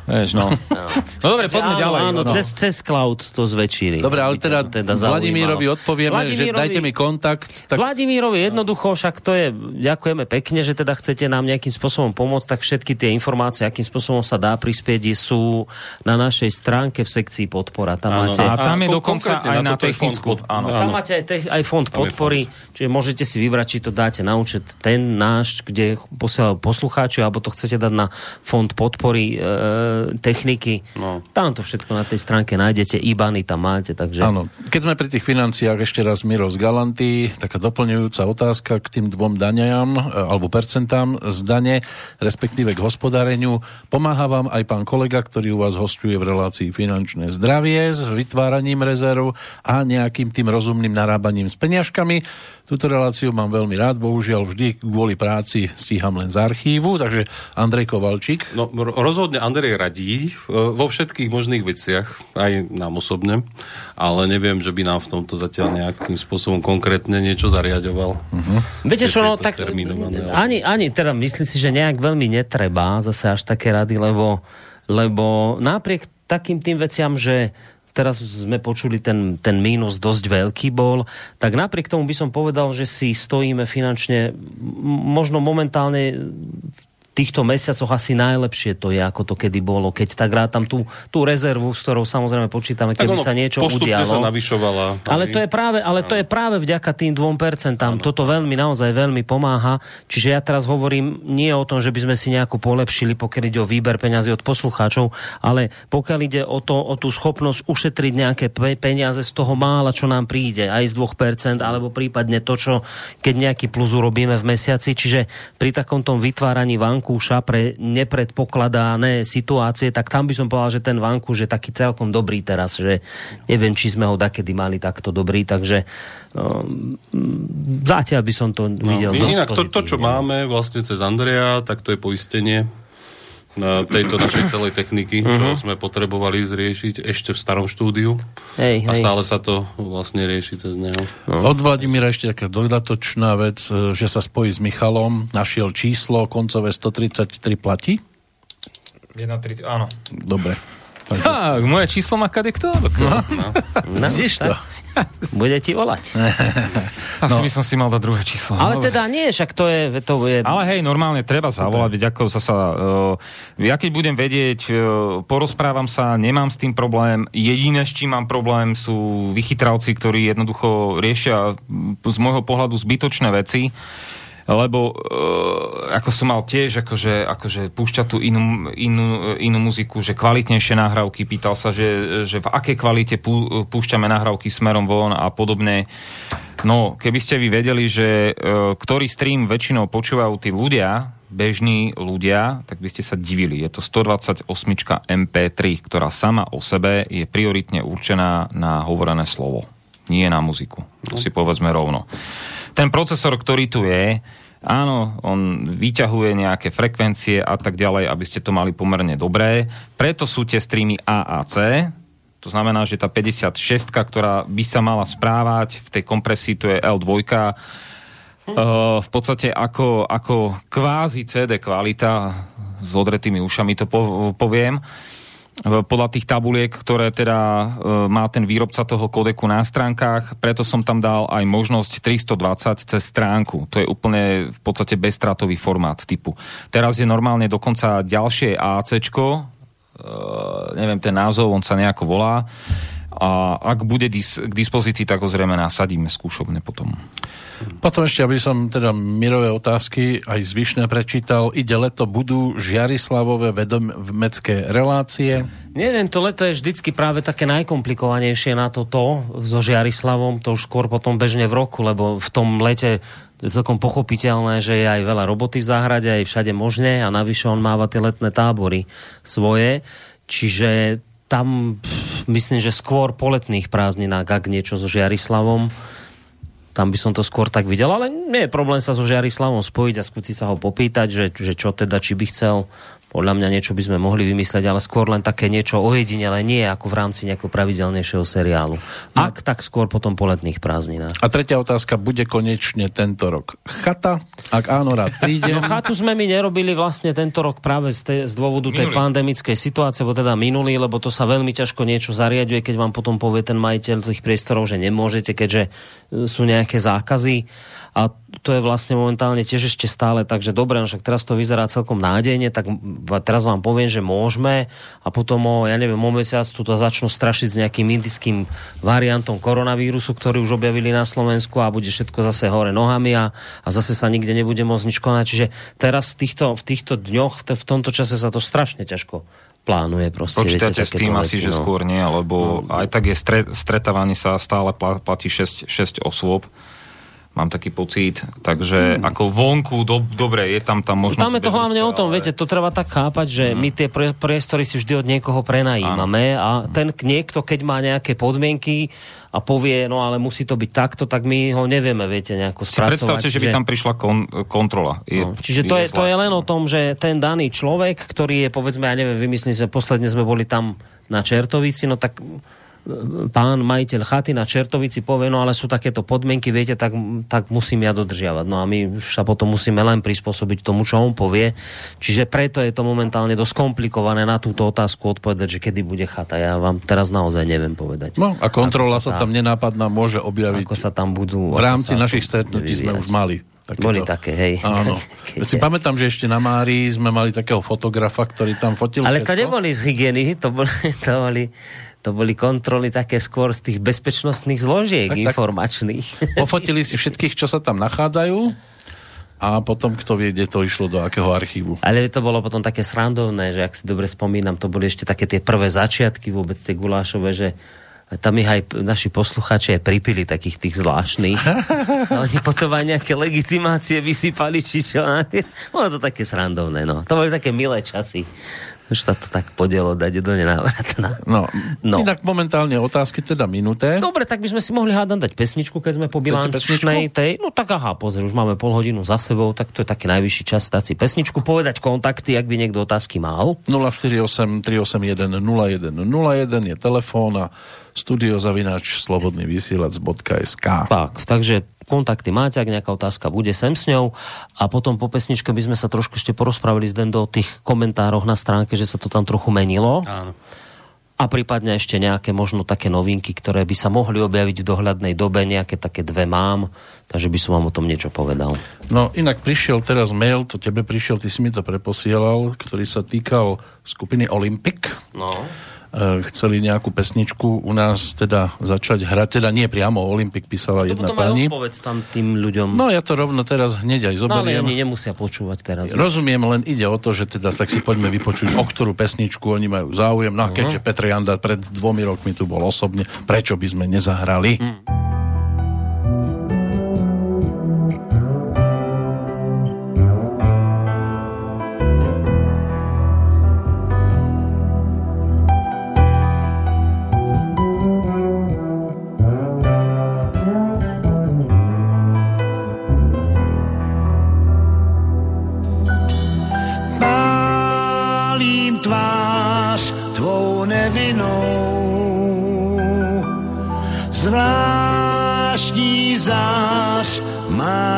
S5: Vieš, no. no. No dobre, poďme áno, ďalej.
S2: Áno, no. cez, cez cloud to zväčšili.
S1: Dobre, ale teda, teda Vladimírovi odpovieme, Vladimírovi, že dajte mi kontakt.
S2: Tak... Vladimírovi jednoducho, však to je, ďakujeme pekne, že teda chcete nám nejakým spôsobom pomôcť, tak všetky tie informácie, akým spôsobom sa dá prispieť, sú na našej stránke v sekcii podpora. Tam áno, máte,
S5: a tam je dokonca aj na, na technickú.
S2: Áno. Tam máte aj, te, aj fond podpory, fond. čiže môžete si vybrať, či to dáte na účet ten náš, kde posielajú poslucháči, alebo to chcete dať na fond podpory e, techniky. No. Tam to všetko na tej stránke nájdete, IBANy tam máte, takže...
S1: Áno, keď sme pri tých financiách, ešte raz Miro z Galanty, taká doplňujúca otázka k tým dvom daniam, e, alebo percentám z dane, respektíve k hospodáreniu. Pomáha vám aj pán kolega, ktorý u vás hostuje v relácii finančné zdravie s vytváraním rezerv a nejakým tým rozumným narábaním s peniažkami. Túto reláciu mám veľmi rád, bohužiaľ vždy kvôli práci stíham len z archívu, takže Andrej Kovalčík.
S3: No, rozhodne Andrej radí e, vo všetkých možných veciach, aj nám osobne, ale neviem, že by nám v tomto zatiaľ nejakým spôsobom konkrétne niečo zariadoval. Uh-huh.
S2: Viete čo, no tak ani, ani teda myslím si, že nejak veľmi netreba zase až také rady, lebo, lebo napriek takým tým veciam, že teraz sme počuli, ten, ten mínus dosť veľký bol, tak napriek tomu by som povedal, že si stojíme finančne možno momentálne v týchto mesiacoch asi najlepšie to je, ako to kedy bolo, keď tak tam tú, tú rezervu, s ktorou samozrejme počítame, keby sa niečo udialo.
S3: sa navyšovala.
S2: Ale to je práve, ale to je práve vďaka tým 2%. Ano. Toto veľmi, naozaj veľmi pomáha. Čiže ja teraz hovorím nie o tom, že by sme si nejako polepšili, pokiaľ ide o výber peňazí od poslucháčov, ale pokiaľ ide o, to, o tú schopnosť ušetriť nejaké peniaze z toho mála, čo nám príde, aj z 2%, alebo prípadne to, čo keď nejaký plus urobíme v mesiaci. Čiže pri takomto vytváraní vanku vankúša pre nepredpokladané situácie, tak tam by som povedal, že ten vankúš je taký celkom dobrý teraz, že neviem, či sme ho dakedy mali takto dobrý, takže um, zatiaľ by som to no, videl dosť
S3: Inak to, to, čo máme vlastne cez Andrea, tak to je poistenie na tejto našej celej techniky, čo uh-huh. sme potrebovali zriešiť ešte v starom štúdiu.
S2: Hej,
S3: a stále sa to vlastne rieši cez neho.
S1: No. Od Vladimíra ešte taká dodatočná vec, e, že sa spojí s Michalom, našiel číslo, koncové 133 platí?
S5: 1,30, áno.
S1: Dobre.
S5: Takže... Tak, moje číslo má kade kto? No,
S1: no. no, to?
S2: Bude ti volať.
S5: Asi no. by som si mal dať druhé číslo.
S2: Ale Dobre. teda nie, však to je, to je...
S5: Ale hej, normálne treba zavolať, veď ako sa sa... Uh, ja keď budem vedieť, uh, porozprávam sa, nemám s tým problém. Jediné, s čím mám problém, sú vychytralci, ktorí jednoducho riešia z môjho pohľadu zbytočné veci lebo uh, ako som mal tiež akože, akože púšťať tú inú, inú, inú muziku, že kvalitnejšie nahrávky, pýtal sa, že, že v akej kvalite pú, púšťame nahrávky smerom von a podobne. No, keby ste vy vedeli, že uh, ktorý stream väčšinou počúvajú tí ľudia, bežní ľudia, tak by ste sa divili. Je to 128 MP3, ktorá sama o sebe je prioritne určená na hovorené slovo, nie na muziku. To si povedzme rovno ten procesor, ktorý tu je, áno, on vyťahuje nejaké frekvencie a tak ďalej, aby ste to mali pomerne dobré. Preto sú tie streamy A a C, to znamená, že tá 56, ktorá by sa mala správať v tej kompresii, to je L2, uh, v podstate ako, ako kvázi CD kvalita, s odretými ušami to poviem, podľa tých tabuliek, ktoré teda e, má ten výrobca toho kodeku na stránkach, preto som tam dal aj možnosť 320 cez stránku. To je úplne v podstate bezstratový formát typu. Teraz je normálne dokonca ďalšie AC, e, neviem ten názov, on sa nejako volá, a ak bude dis- k dispozícii, tak ho zrejme nasadíme skúšobne potom.
S1: Potom ešte, aby som teda mirové otázky aj zvyšné prečítal. Ide leto, budú Žiarislavové vedomecké relácie?
S2: Neviem, to leto je vždycky práve také najkomplikovanejšie na toto so Žiarislavom, to už skôr potom bežne v roku, lebo v tom lete je celkom pochopiteľné, že je aj veľa roboty v záhrade, aj všade možné a navyše on máva tie letné tábory svoje. Čiže tam myslím, že skôr po letných prázdninách, ak niečo so Žiarislavom, tam by som to skôr tak videl, ale nie je problém sa so Žiarislavom spojiť a skúsiť sa ho popýtať, že, že čo teda, či by chcel podľa mňa niečo by sme mohli vymysleť, ale skôr len také niečo ojedinele, nie ako v rámci nejakého pravidelnejšieho seriálu. Ak, tak skôr potom po letných prázdninách.
S1: A tretia otázka, bude konečne tento rok chata? Ak áno, rád príde.
S2: No chatu sme my nerobili vlastne tento rok práve z, tej, z dôvodu minulý. tej pandemickej situácie, bo teda minulý, lebo to sa veľmi ťažko niečo zariaduje, keď vám potom povie ten majiteľ tých priestorov, že nemôžete, keďže e, sú nejaké zákazy a to je vlastne momentálne tiež ešte stále, takže dobre, no však teraz to vyzerá celkom nádejne, tak teraz vám poviem, že môžeme a potom o, ja neviem, o mesiac tu to začnú strašiť s nejakým indickým variantom koronavírusu, ktorý už objavili na Slovensku a bude všetko zase hore nohami a, a zase sa nikde nebude môcť nič konať. Čiže teraz v týchto, v týchto dňoch, v, v tomto čase sa to strašne ťažko plánuje. Proste,
S5: Počítate s tým asi, no. že skôr nie, lebo no. aj tak je stret, stretávanie sa stále platí 6, 6 osôb mám taký pocit. Takže hmm. ako vonku, do, dobre, je tam tam možnosť...
S2: Tam je to hlavne o tom, ale... viete, to treba tak chápať, že hmm. my tie priestory si vždy od niekoho prenajímame a ten niekto, keď má nejaké podmienky a povie, no ale musí to byť takto, tak my ho nevieme, viete, nejako spracovať.
S5: Si predstavte, že by tam prišla kon, kontrola.
S2: Je, no, čiže to je, je to je len o tom, že ten daný človek, ktorý je, povedzme, ja neviem, vymyslím, že posledne sme boli tam na Čertovici, no tak pán majiteľ chaty na Čertovici povie, no ale sú takéto podmienky, viete, tak, tak musím ja dodržiavať. No a my už sa potom musíme len prispôsobiť tomu, čo on povie. Čiže preto je to momentálne dosť komplikované na túto otázku odpovedať, že kedy bude chata. Ja vám teraz naozaj neviem povedať.
S1: No a kontrola sa, tá, tam nenápadná môže objaviť.
S2: Ako sa tam budú...
S1: V rámci našich stretnutí sme už mali.
S2: Takéto. Boli také, hej.
S1: Áno. Ja si pamätám, že ešte na Mári sme mali takého fotografa, ktorý tam fotil
S2: Ale to neboli z hygieny, to boli, to boli to boli kontroly také skôr z tých bezpečnostných zložiek tak, informačných.
S1: Tak. Pofotili si všetkých, čo sa tam nachádzajú a potom kto vie, kde to išlo, do akého archívu.
S2: Ale to bolo potom také srandovné, že ak si dobre spomínam, to boli ešte také tie prvé začiatky vôbec tie gulášové, že tam ich aj naši poslucháči aj pripili takých tých zvláštnych. A oni potom aj nejaké legitimácie vysypali, či čo. Bolo to také srandovné, no. To boli také milé časy už sa to tak podielo dať do nenávratna.
S1: No, no. Inak momentálne otázky teda minuté.
S2: Dobre, tak by sme si mohli hádam dať pesničku, keď sme po bilančnej tej. No tak aha, pozri, už máme pol hodinu za sebou, tak to je taký najvyšší čas dať si pesničku, povedať kontakty, ak by niekto otázky mal.
S1: 048 381 0101 je telefón a studiozavináč slobodnyvysielac.sk
S2: Tak, takže kontakty máte, ak nejaká otázka bude sem s ňou a potom po pesničke by sme sa trošku ešte porozprávali z do tých komentároch na stránke, že sa to tam trochu menilo. Áno. A prípadne ešte nejaké možno také novinky, ktoré by sa mohli objaviť v dohľadnej dobe, nejaké také dve mám, takže by som vám o tom niečo povedal.
S1: No inak prišiel teraz mail, to tebe prišiel, ty si mi to preposielal, ktorý sa týkal skupiny Olympic. No chceli nejakú pesničku u nás teda začať hrať, teda nie priamo Olympik písala to jedna pani.
S2: povedz tam tým ľuďom.
S1: No ja to rovno teraz hneď aj zoberiem.
S2: No ale oni nemusia počúvať teraz.
S1: Rozumiem, len ide o to, že teda tak si poďme vypočuť, o ktorú pesničku oni majú záujem. No a keďže uh-huh. Petr Janda pred dvomi rokmi tu bol osobne, prečo by sme nezahrali? Hmm.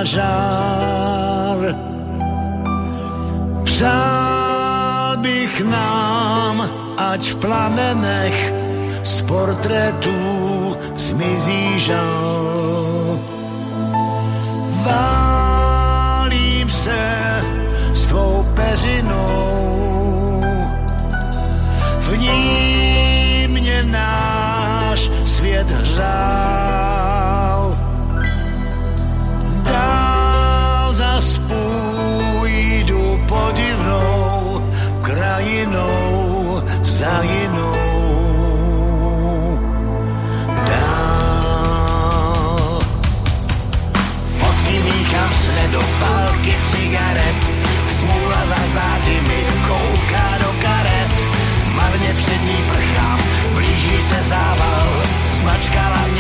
S1: Žár. Přál bych nám, ať v plamenech z portrétů zmizí žal. Válím se s tvou peřinou, v ní mě náš
S4: svět hřál. Za jinou. Dál. Fotky míchám s nedopálky cigaret, smůla za zády mi kouká do karet. Marně před ní prchám, blíží se zával, smačkala mě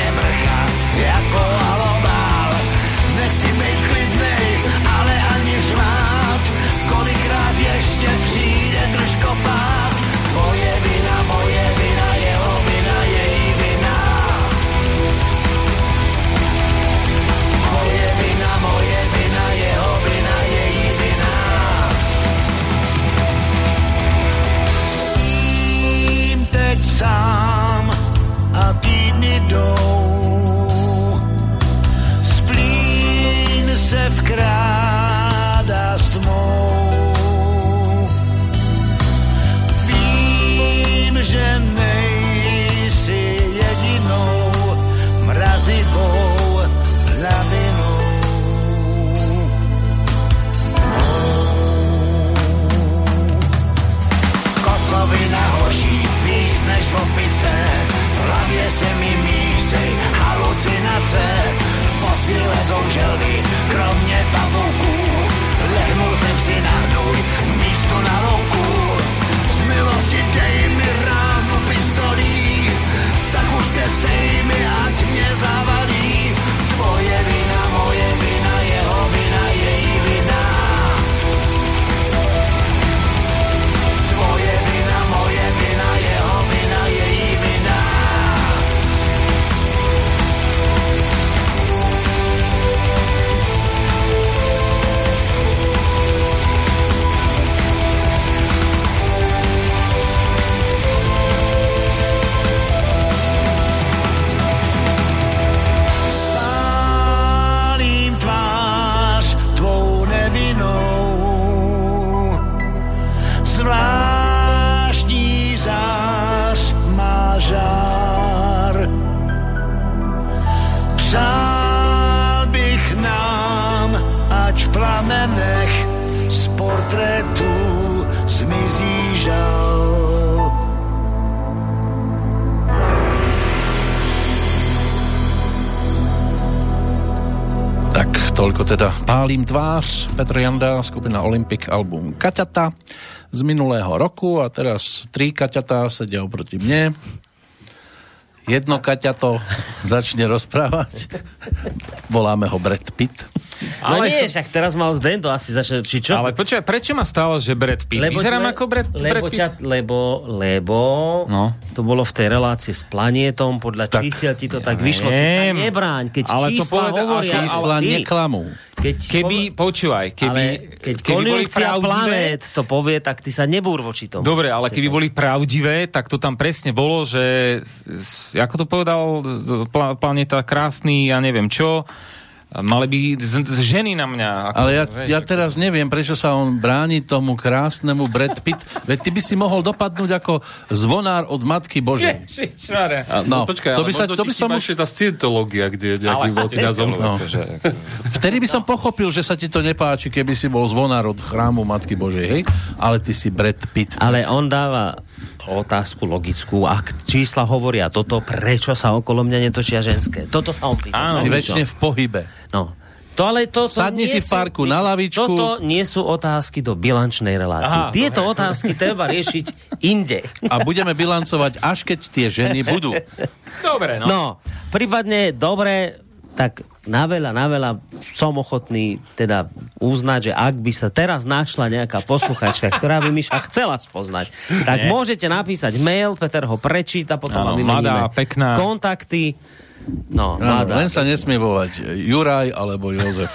S4: tvář,
S1: Petr Janda, skupina Olympic, album Kaťata z minulého roku a teraz tri Kaťatá sedia oproti mne. Jedno Kaťato začne rozprávať. Voláme ho Brad Pitt.
S2: Ale
S5: Ale
S2: nie,
S5: to-
S2: však teraz mal Zdendo asi začať, či čo?
S5: Ale počkaj, prečo ma stálo, že Brad Pitt? Vyzerám ako Brad,
S2: lebo,
S5: Brad Pitt?
S2: ťa, lebo, lebo
S5: No.
S2: to bolo v tej relácii s planietom, podľa
S1: Tak,
S2: čísiel ti to
S5: ja
S2: tak vyšlo. Ty sa
S5: viem.
S2: nebráň, keď
S5: Ale to
S2: čísla
S5: poveda-
S2: hovoria...
S5: ale-
S1: Čísla
S2: ty,
S1: neklamú.
S2: Keď,
S5: Keby, počúvaj, keby,
S2: ale keď
S5: keby boli pravdivé...
S2: planét to povie, tak ty sa nebúr voči tomu.
S5: Dobre, ale keby boli pravdivé, tak to tam presne bolo, že ako to povedal pla- planeta krásny, ja neviem čo, mali by z, z ženy na mňa. Ako,
S1: Ale ja,
S5: vieš,
S1: ja
S5: ako-
S1: teraz neviem, prečo sa on bráni tomu krásnemu Brad Pitt. Veď ty by si mohol dopadnúť ako zvonár od Matky Božej.
S5: Ježišmarja.
S3: A,
S1: No,
S3: no, počkaj,
S1: to by sa- to by som už-
S3: ešte tá scientológia, kde je nejaký
S5: Ale-
S3: veľký názov.
S1: No.
S5: Akože,
S1: Vtedy by som pochopil, že sa ti to nepáči, keby si bol zvonár od chrámu Matky Božej, hej? Ale ty si Brad Pitt.
S2: Ale on dáva otázku logickú. Ak čísla hovoria toto, prečo sa okolo mňa netočia ženské? Toto sa on pýta.
S5: Áno.
S1: si
S2: No,
S1: väčšine v pohybe.
S2: No. To ale to, to
S1: Sadni si v
S2: sú-
S1: parku na lavičku.
S2: Toto nie sú otázky do bilančnej relácie.
S5: Aha,
S2: Tieto otázky treba riešiť inde.
S1: A budeme bilancovať, až keď tie ženy budú.
S5: Dobre, no.
S2: No, prípadne, dobre, tak na veľa, na veľa som ochotný teda uznať, že ak by sa teraz našla nejaká posluchačka, ktorá by Miša chcela spoznať, tak
S5: Nie.
S2: môžete napísať mail, Peter ho prečíta, potom vám
S5: mladá, pekná.
S2: kontakty. No,
S1: Áno,
S2: mladá.
S1: len sa nesmie volať Juraj alebo Jozef.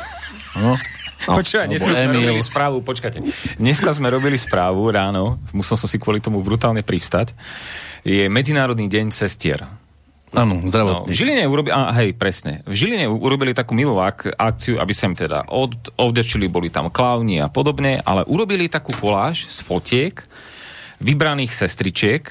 S1: No.
S5: Počúvaj, dneska sme
S1: Emil.
S5: robili správu, počkajte. Dneska sme robili správu ráno, musel som si kvôli tomu brutálne privstať. Je Medzinárodný deň sestier.
S1: Áno,
S5: No, v
S1: zdravotný.
S5: Žiline urobili, a, hej, presne. V Žiline urobili takú milú ak, akciu, aby sa im teda od, odvďačili, boli tam klauni a podobne, ale urobili takú koláž z fotiek vybraných sestričiek,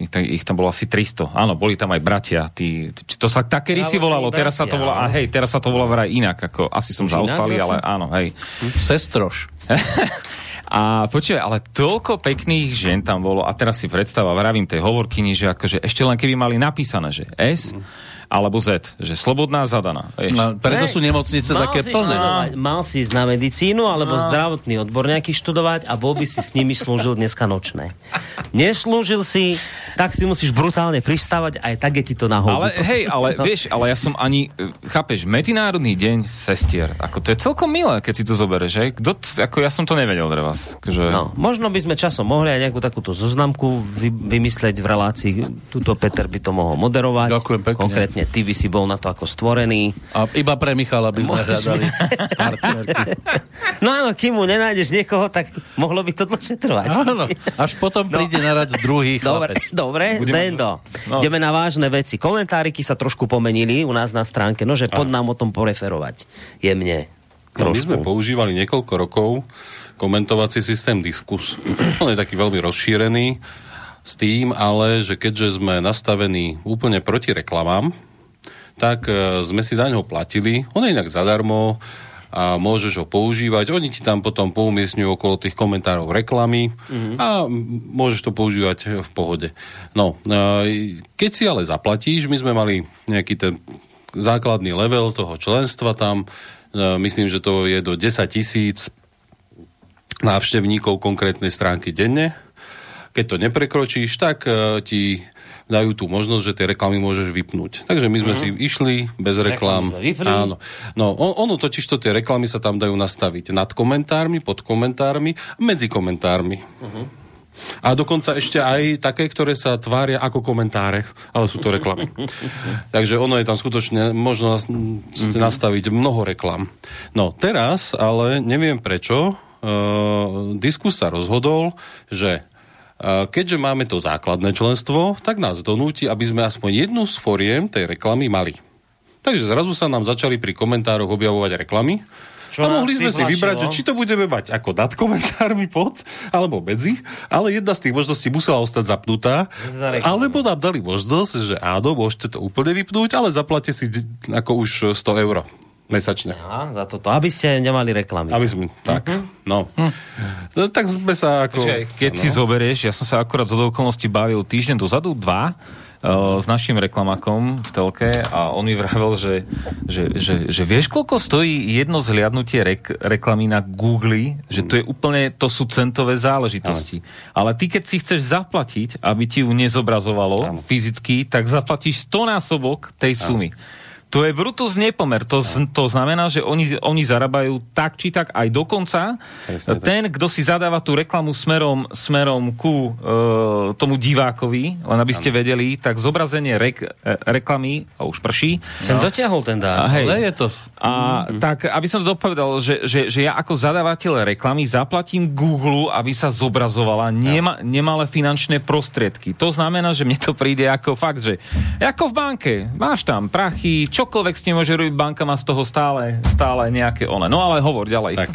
S5: ich, ich tam bolo asi 300. Áno, boli tam aj bratia. Tí, to sa tak kedy si volalo, teraz sa to volá, a hej, teraz sa to volá vraj inak, ako asi som zaostali, ale áno, hej.
S1: Sestroš.
S5: A počuj, ale toľko pekných žien tam bolo. A teraz si predstava, vravím tej hovorkyni, že akože ešte len keby mali napísané, že S, mm alebo Z, že slobodná zadaná.
S1: No, preto sú nemocnice mal také plné.
S2: Študovať, mal si ísť na medicínu alebo no. zdravotný odbor nejaký študovať a bol by si s nimi slúžil dneska nočné. Neslúžil si, tak si musíš brutálne pristávať, aj tak je ti to na
S5: Ale hej, ale no. vieš, ale ja som ani, chápeš, Medzinárodný deň sestier, ako to je celkom milé, keď si to zoberieš, hej? Kdo, ako ja som to nevedel pre vás. Že...
S2: No, možno by sme časom mohli aj nejakú takúto zoznamku vy, vymysleť v relácii. Tuto Peter by to mohol moderovať.
S1: Ďakujem pekne.
S2: Konkrétne vlastne ty by si bol na to ako stvorený.
S1: A iba pre Michala by sme hľadali
S2: No áno, kým mu nenájdeš niekoho, tak mohlo by to dlhšie trvať.
S1: Áno, až potom no. príde na rad druhý
S2: dobre,
S1: chlapec.
S2: Dobre, Zdendo, no. ideme na vážne veci. Komentáriky sa trošku pomenili u nás na stránke, no že pod nám o tom poreferovať jemne.
S3: No, my sme používali niekoľko rokov komentovací systém Diskus. On je taký veľmi rozšírený s tým ale, že keďže sme nastavení úplne proti reklamám, tak e, sme si za neho platili. On je inak zadarmo a môžeš ho používať. Oni ti tam potom poumiestňujú okolo tých komentárov reklamy mm-hmm. a môžeš to používať v pohode. No, e, keď si ale zaplatíš, my sme mali nejaký ten základný level toho členstva tam, e, myslím, že to je do 10 tisíc návštevníkov konkrétnej stránky denne keď to neprekročíš, tak uh, ti dajú tú možnosť, že tie reklamy môžeš vypnúť. Takže my sme uh-huh. si išli bez reklám. Áno. No, on, ono totiž to tie reklamy sa tam dajú nastaviť nad komentármi, pod komentármi, medzi komentármi. Uh-huh. A dokonca ešte aj také, ktoré sa tvária ako komentáre, ale sú to reklamy. Takže ono je tam skutočne možno mhm. nastaviť mnoho reklam. No teraz, ale neviem prečo, uh, diskus sa rozhodol, že keďže máme to základné členstvo, tak nás donúti, aby sme aspoň jednu z foriem tej reklamy mali. Takže zrazu sa nám začali pri komentároch objavovať reklamy. Čo a mohli sme si vybrať, že či to budeme mať ako nad komentármi pod, alebo medzi, ale jedna z tých možností musela ostať zapnutá, alebo nám dali možnosť, že áno, môžete to úplne vypnúť, ale zaplate si ako už 100 eur mesačne.
S2: Ja, za toto, aby ste nemali reklamy.
S3: Aby sme, tak, uh-huh. no. Hm. no. Tak sme sa ako...
S5: Počkej, keď no. si zoberieš, ja som sa akurát z okolností bavil týždeň dozadu, dva, uh, s našim reklamakom v telke a on mi vravel, že, že, že, že vieš, koľko stojí jedno zhliadnutie rek, reklamy na Google, že to je úplne, to sú centové záležitosti. Ale, Ale ty, keď si chceš zaplatiť, aby ti ju nezobrazovalo ano. fyzicky, tak zaplatíš 100 násobok tej sumy. Ano. To je Brutus nepomer. To, z, to znamená, že oni, oni zarábajú tak či tak aj dokonca. Presne ten, kto si zadáva tú reklamu smerom, smerom ku e, tomu divákovi, len aby ste vedeli, tak zobrazenie rek, e, reklamy, a už prší.
S2: Sem no. dotiahol ten dá.
S5: hej, je to. A mm-hmm. tak, aby som to dopovedal, že, že, že ja ako zadávateľ reklamy zaplatím Google, aby sa zobrazovala nema, nemalé finančné prostriedky. To znamená, že mne to príde ako fakt, že ako v banke. Máš tam prachy, čokoľvek s tým môže robiť banka, má z toho stále, stále nejaké one. No ale hovor ďalej.
S3: Tak,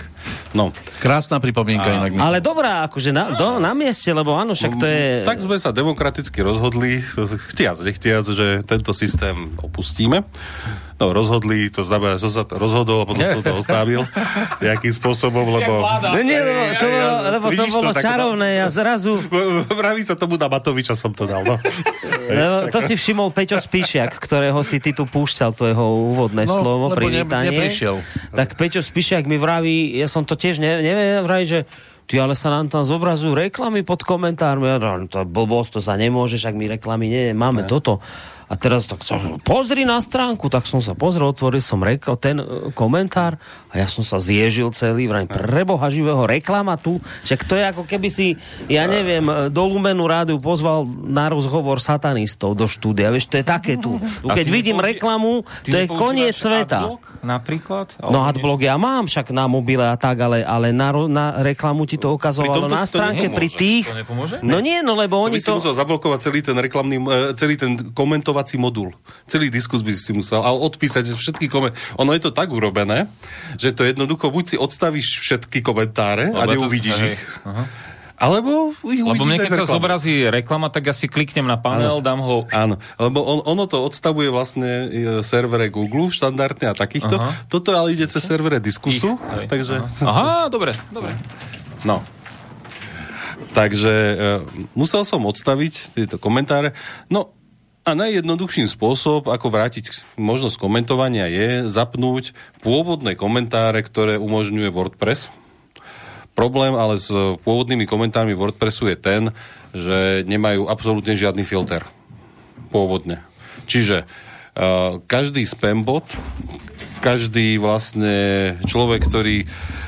S3: no.
S1: Krásna pripomienka
S2: a, inak. Ale dobrá, akože na, do, na mieste, lebo áno, však to je...
S3: Tak sme sa demokraticky rozhodli, chtiac, nechtiac, že tento systém opustíme. No, rozhodli, to znamená, že som sa rozhodol a potom som to oznámil nejakým spôsobom, lebo...
S2: No nie, lebo to, bolo, lebo to bolo to, čarovné a zrazu...
S3: Vraví sa tomu na Matoviča som to dal, no.
S2: Lebo to si všimol Peťo Spíšiak, ktorého si ty tu púšťal, to jeho úvodné no, slovo, privítanie.
S1: Ne, neprišiel.
S2: Tak Peťo Spíšiak mi vraví, ja som to tiež ne, neviem, vraví, že ty ale sa nám tam zobrazujú reklamy pod komentármi. Ja, to blbosť, to sa nemôže, však my reklamy nie, máme ne. toto. A teraz tak, pozri na stránku, tak som sa pozrel, otvoril som rekl, ten uh, komentár a ja som sa zježil celý, vrajím, preboha živého reklama tu, však to je ako keby si, ja neviem, e, do Lumenu rádiu pozval na rozhovor satanistov do štúdia, vieš, to je také tu. Keď vidím reklamu, to je koniec sveta. Adblock?
S5: napríklad?
S2: No adblock ja mám však na mobile a tak, ale, ale na, na reklamu ti to ukazovalo na stránke pri tých... No nie, no lebo oni
S3: to... musel zablokovať celý ten reklamný, e, celý ten komentovací modul. Celý diskus by si musel a odpísať všetky komentáre. Ono je to tak urobené, že to jednoducho buď si odstavíš všetky komentáre a neuvidíš ich. Aha Alebo ich
S5: Lebo mne, keď sa zobrazí reklama, tak ja si kliknem na panel, dám ho...
S3: Áno, lebo on, ono to odstavuje vlastne e, servere Google štandardne a takýchto.
S5: Aha.
S3: Toto ale ide cez servere Diskusu,
S5: Hej,
S3: takže...
S5: Aha, dobre, dobre.
S3: No. Takže e, musel som odstaviť tieto komentáre. No a najjednoduchším spôsob, ako vrátiť možnosť komentovania je zapnúť pôvodné komentáre, ktoré umožňuje WordPress. Problém ale s pôvodnými komentármi WordPressu je ten, že nemajú absolútne žiadny filter. Pôvodne. Čiže uh, každý spambot, každý vlastne človek, ktorý uh,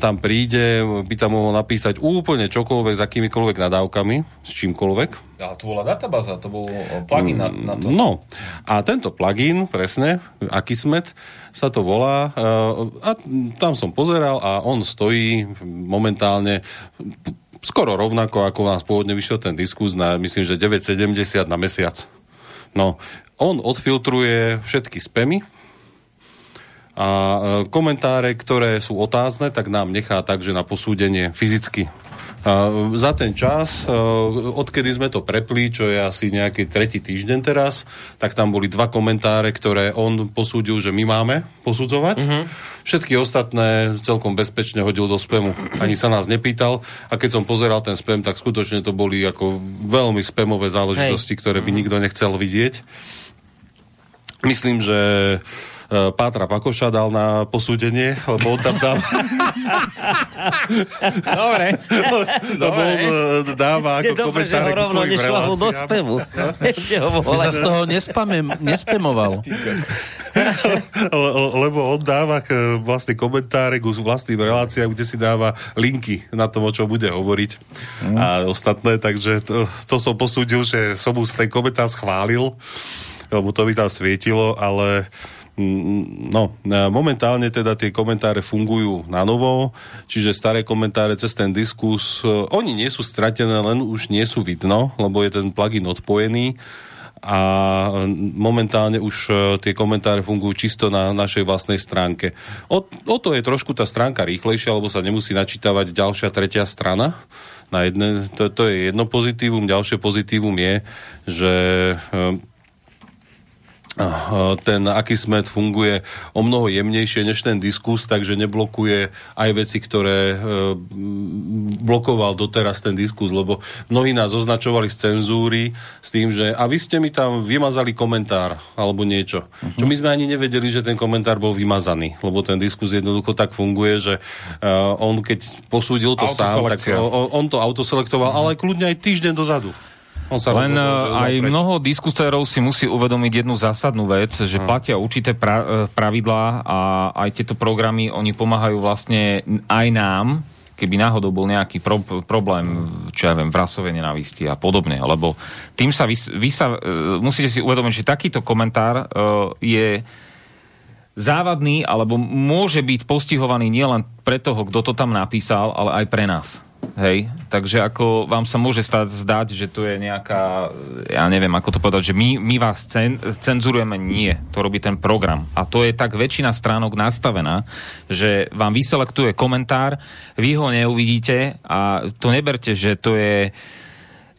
S3: tam príde, by tam mohol napísať úplne čokoľvek s akýmikoľvek nadávkami, s čímkoľvek.
S5: Ale to bola databáza, to bol plugin na, na to.
S3: No, a tento plugin, presne, Akismet, sa to volá, uh, a tam som pozeral a on stojí momentálne skoro rovnako, ako nás pôvodne vyšiel ten diskus na, myslím, že 9,70 na mesiac. No, on odfiltruje všetky spamy a e, komentáre, ktoré sú otázne, tak nám nechá takže na posúdenie fyzicky. A za ten čas, e, odkedy sme to prepli, čo je asi nejaký tretí týždeň teraz, tak tam boli dva komentáre, ktoré on posúdil, že my máme posudzovať. Uh-huh. Všetky ostatné celkom bezpečne hodil do spamu. Ani sa nás nepýtal. A keď som pozeral ten spam, tak skutočne to boli ako veľmi spamové záležitosti, Hej. ktoré by nikto nechcel vidieť. Myslím, že e, Pátra Pakoša dal na posúdenie, lebo on tam dal...
S5: Dobre.
S3: lebo on e, dáva ako
S2: dobre, že ho rovno nešlahol do spevu. Ešte ho volá.
S1: z toho nespamem, nespemoval.
S3: Le- lebo on dáva k, vlastne komentáre k vlastným reláciám, kde si dáva linky na tom, o čom bude hovoriť
S1: Mhm.
S3: a ostatné, takže to, to som posúdil, že som mu ten komentár schválil, lebo to by tam svietilo, ale mm, no, momentálne teda tie komentáre fungujú na novo, čiže staré komentáre cez ten diskus, e, oni nie sú stratené, len už nie sú vidno, lebo je ten plugin odpojený a momentálne už e, tie komentáre fungujú čisto na našej vlastnej stránke. O, o to je trošku tá stránka rýchlejšia, lebo sa nemusí načítavať ďalšia, tretia strana. Na jedne, to, to je jedno pozitívum. Ďalšie pozitívum je, že e, ten Akismet funguje o mnoho jemnejšie než ten diskus, takže neblokuje aj veci, ktoré uh, blokoval doteraz ten diskus, lebo mnohí nás označovali z cenzúry s tým, že a vy ste mi tam vymazali komentár alebo niečo. Uh-huh. Čo my sme ani nevedeli, že ten komentár bol vymazaný, lebo ten diskus jednoducho tak funguje, že uh, on keď posúdil to sám, tak
S5: Autoselekcia.
S3: o, o, on to autoselektoval, uh-huh. ale kľudne aj týždeň dozadu. On sa
S5: Len uh, aj
S3: preč.
S5: mnoho diskutérov si musí uvedomiť jednu zásadnú vec, že platia určité pra, eh, pravidlá a aj tieto programy, oni pomáhajú vlastne aj nám, keby náhodou bol nejaký pro, problém, čo ja viem, v rasovej nenávisti a podobne, lebo tým sa vy, vy sa, uh, musíte si uvedomiť, že takýto komentár uh, je závadný, alebo môže byť postihovaný nielen pre toho, kto to tam napísal, ale aj pre nás. Hej, takže ako vám sa môže stať, zdať, že to je nejaká, ja neviem, ako to povedať, že my, my vás cen, cenzurujeme, nie. To robí ten program. A to je tak väčšina stránok nastavená, že vám vyselektuje komentár, vy ho neuvidíte a to neberte, že to je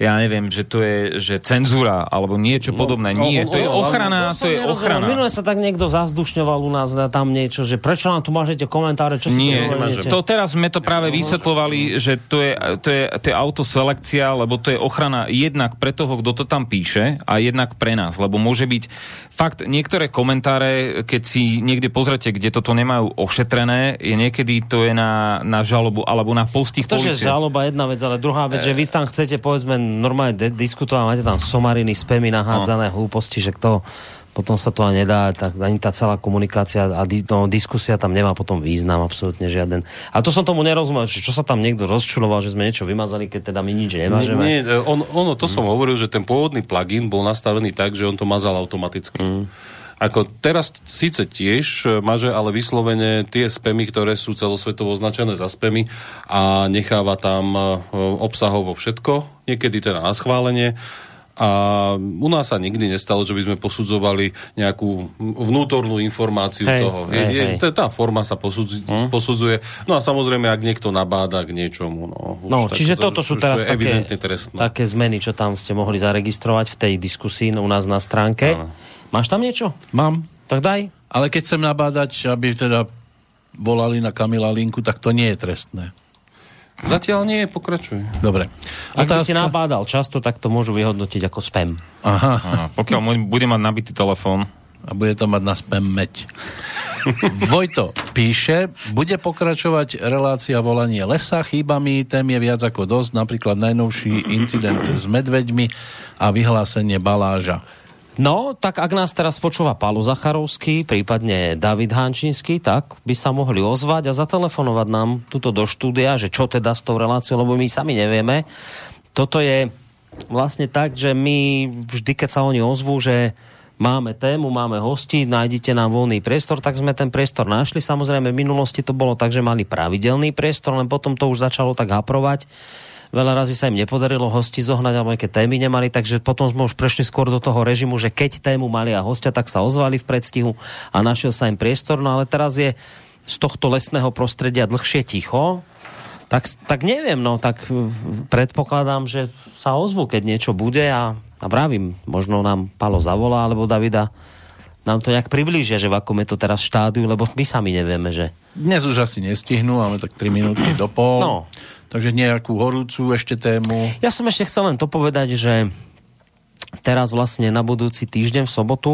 S5: ja neviem, že to je že cenzúra alebo niečo no, podobné. Nie, to je ochrana, to je ochrana.
S2: Minule sa tak niekto zavzdušňoval u nás na tam niečo, že prečo nám tu mážete komentáre, čo si
S5: Nie, to teraz sme to práve vysvetlovali, že to je, to, je, to je autoselekcia, lebo to je ochrana jednak pre toho, kto to tam píše a jednak pre nás, lebo môže byť fakt niektoré komentáre, keď si niekde pozrete, kde toto nemajú ošetrené, je niekedy to je na, na žalobu alebo na postih
S2: To, že
S5: policie.
S2: žaloba jedna vec, ale druhá vec, že vy tam chcete povedzme normálne de- diskutovať, máte tam somariny, spemy nahádzané, no. hlúposti, že kto potom sa to ani nedá, tak ani tá celá komunikácia a di- no, diskusia tam nemá potom význam absolútne žiaden. A to som tomu nerozumel, že čo sa tam niekto rozčuloval, že sme niečo vymazali, keď teda my nič nemážeme.
S3: Nie, nie, on, ono, to som hovoril, že ten pôvodný plugin bol nastavený tak, že on to mazal automaticky. Mm. Ako teraz síce tiež e, maže, ale vyslovene tie spamy, ktoré sú celosvetovo označené za spamy a necháva tam e, obsahovo všetko, niekedy teda na schválenie, A u nás sa nikdy nestalo, že by sme posudzovali nejakú vnútornú informáciu
S2: Hej,
S3: toho.
S2: hej,
S3: je,
S2: hej.
S3: tá forma sa posudzi,
S2: Hm?
S3: posudzuje. No a samozrejme, ak niekto nabáda k niečomu. No,
S2: No,
S3: tak
S2: čiže
S3: to
S2: toto sú teraz také,
S3: trestné.
S2: také zmeny, čo tam ste mohli zaregistrovať v tej diskusii u nás na stránke.
S3: Áno.
S2: Máš tam niečo?
S1: Mám.
S2: Tak daj.
S1: Ale keď chcem nabádať, aby teda volali na Kamila linku, tak to nie je trestné.
S3: Zatiaľ nie, pokračuj.
S1: Dobre.
S2: Ak by si nabádal často, tak to môžu vyhodnotiť ako spam.
S1: Aha.
S5: Aha, pokiaľ môj- bude mať nabitý telefón,
S1: A bude to mať na spam meď. Vojto píše, bude pokračovať relácia volanie lesa, chýba mi, tém je viac ako dosť, napríklad najnovší incident s medveďmi a vyhlásenie baláža.
S2: No, tak ak nás teraz počúva Paolo Zacharovský, prípadne David Hančínsky, tak by sa mohli ozvať a zatelefonovať nám tuto do štúdia, že čo teda s tou reláciou, lebo my sami nevieme. Toto je vlastne tak, že my vždy, keď sa oni ozvú, že máme tému, máme hosti, nájdete nám voľný priestor, tak sme ten priestor našli. Samozrejme, v minulosti to bolo tak, že mali pravidelný priestor, len potom to už začalo tak haprovať. Veľa razy sa im nepodarilo hosti zohnať, alebo nejaké témy nemali, takže potom sme už prešli skôr do toho režimu, že keď tému mali a hostia, tak sa ozvali v predstihu a našiel sa im priestor. No ale teraz je z tohto lesného prostredia dlhšie ticho, tak, tak neviem, no, tak predpokladám, že sa ozvu, keď niečo bude a, a vravím, možno nám Palo zavolá, alebo Davida nám to nejak priblížia, že v akom je to teraz štádiu, lebo my sami nevieme, že...
S1: Dnes už asi nestihnú, máme tak 3 minútky do pol.
S2: No.
S1: Takže nejakú horúcu ešte tému.
S2: Ja som ešte chcel len to povedať, že teraz vlastne na budúci týždeň v sobotu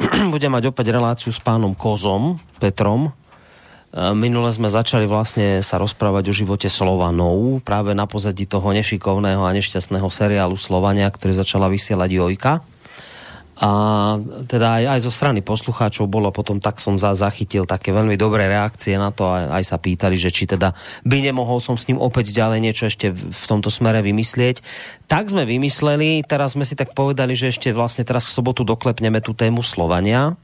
S2: budem mať opäť reláciu s pánom Kozom, Petrom. E, Minule sme začali vlastne sa rozprávať o živote Slovanov, práve na pozadí toho nešikovného a nešťastného seriálu Slovania, ktorý začala vysielať Jojka. A teda aj, aj zo strany poslucháčov bolo potom, tak som za, zachytil také veľmi dobré reakcie na to a aj sa pýtali, že či teda by nemohol som s ním opäť ďalej niečo ešte v, v tomto smere vymyslieť. Tak sme vymysleli, teraz sme si tak povedali, že ešte vlastne teraz v sobotu doklepneme tú tému Slovania.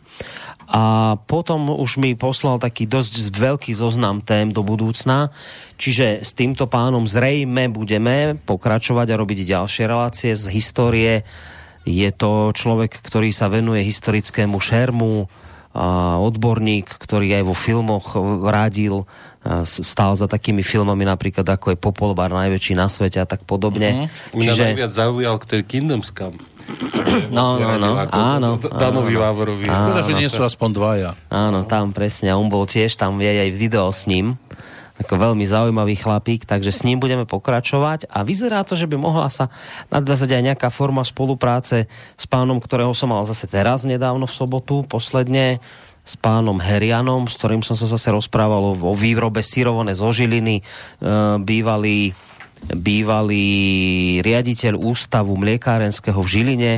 S2: A potom už mi poslal taký dosť veľký zoznam tém do budúcna, čiže s týmto pánom zrejme budeme pokračovať a robiť ďalšie relácie z histórie je to človek, ktorý sa venuje historickému šermu, odborník, ktorý aj vo filmoch radil, stál za takými filmami napríklad ako je Popolbar najväčší na svete a tak podobne.
S3: Mňa Čiže... najviac zaujal k tej Kingdoms Come.
S2: No, no, no, áno.
S3: Danovi
S2: áno.
S3: Vávorovi.
S1: Škoda, že nie sú aspoň dvaja.
S2: Áno, tam presne. On bol tiež, tam je aj video s ním. Ako veľmi zaujímavý chlapík, takže s ním budeme pokračovať a vyzerá to, že by mohla sa nadviazať aj nejaká forma spolupráce s pánom, ktorého som mal zase teraz nedávno v sobotu, posledne s pánom Herianom, s ktorým som sa zase rozprával o, výrobe syrované zo Žiliny, e, bývalý, bývalý riaditeľ ústavu mliekárenského v Žiline,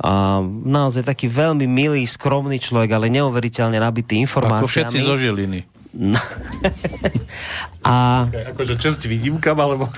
S2: a naozaj taký veľmi milý, skromný človek, ale neuveriteľne nabitý informáciami.
S1: Ako všetci zo Žiliny.
S2: No. a,
S3: Akože česť výnimkam, alebo...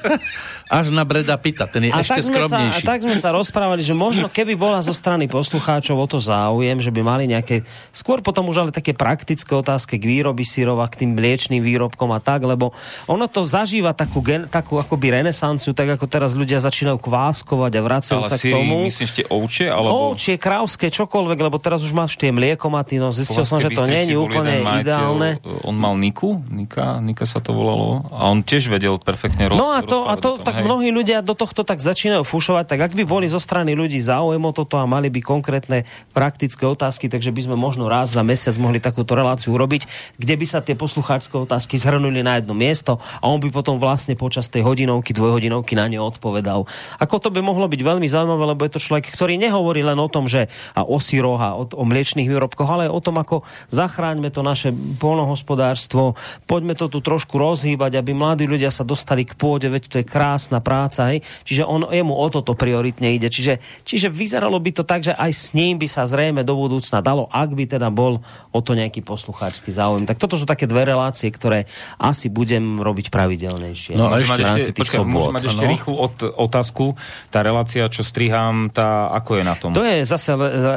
S1: Až na Breda Pita, ten je
S2: a,
S1: ešte
S2: sme sa, a
S1: skromnejší.
S2: tak sme sa rozprávali, že možno keby bola zo strany poslucháčov o to záujem, že by mali nejaké, skôr potom už ale také praktické otázky k výroby syrov a k tým mliečným výrobkom a tak, lebo ono to zažíva takú, gen, takú akoby renesanciu, tak ako teraz ľudia začínajú kváskovať a vracajú
S5: ale
S2: sa
S5: si
S2: k tomu.
S5: myslíš tie ovčie, alebo...
S2: Ovčie, krávské, čokoľvek, lebo teraz už máš tie mliekomaty, no zistil som, že to nie je úplne ideálne.
S5: On mal Niku, Nika, Nika sa to volalo, a on tiež vedel perfektne roz,
S2: No a to, a to tak
S5: hej.
S2: mnohí ľudia do tohto tak začínajú fušovať, tak ak by boli zo strany ľudí záujem o toto a mali by konkrétne praktické otázky, takže by sme možno raz za mesiac mohli takúto reláciu urobiť, kde by sa tie poslucháčské otázky zhrnuli na jedno miesto a on by potom vlastne počas tej hodinovky, dvojhodinovky na ne odpovedal. Ako to by mohlo byť veľmi zaujímavé, lebo je to človek, ktorý nehovorí len o tom, že a o syroch a o, o mliečných výrobkoch, ale o tom, ako zachráňme to naše polnohospodárstvo, poďme to tu trošku rozhýbať, aby mladí ľudia sa dostali k pôde, veď to je krásna práca, hej. Čiže on, jemu o toto prioritne ide. Čiže, čiže vyzeralo by to tak, že aj s ním by sa zrejme do budúcna dalo, ak by teda bol o to nejaký poslucháčsky záujem. Tak toto sú také dve relácie, ktoré asi budem robiť pravidelnejšie.
S1: No ešte-
S5: ešte, počkaj, môžem mať ešte rýchlu od, otázku. Tá relácia, čo strihám, tá, ako je na tom?
S2: To je zase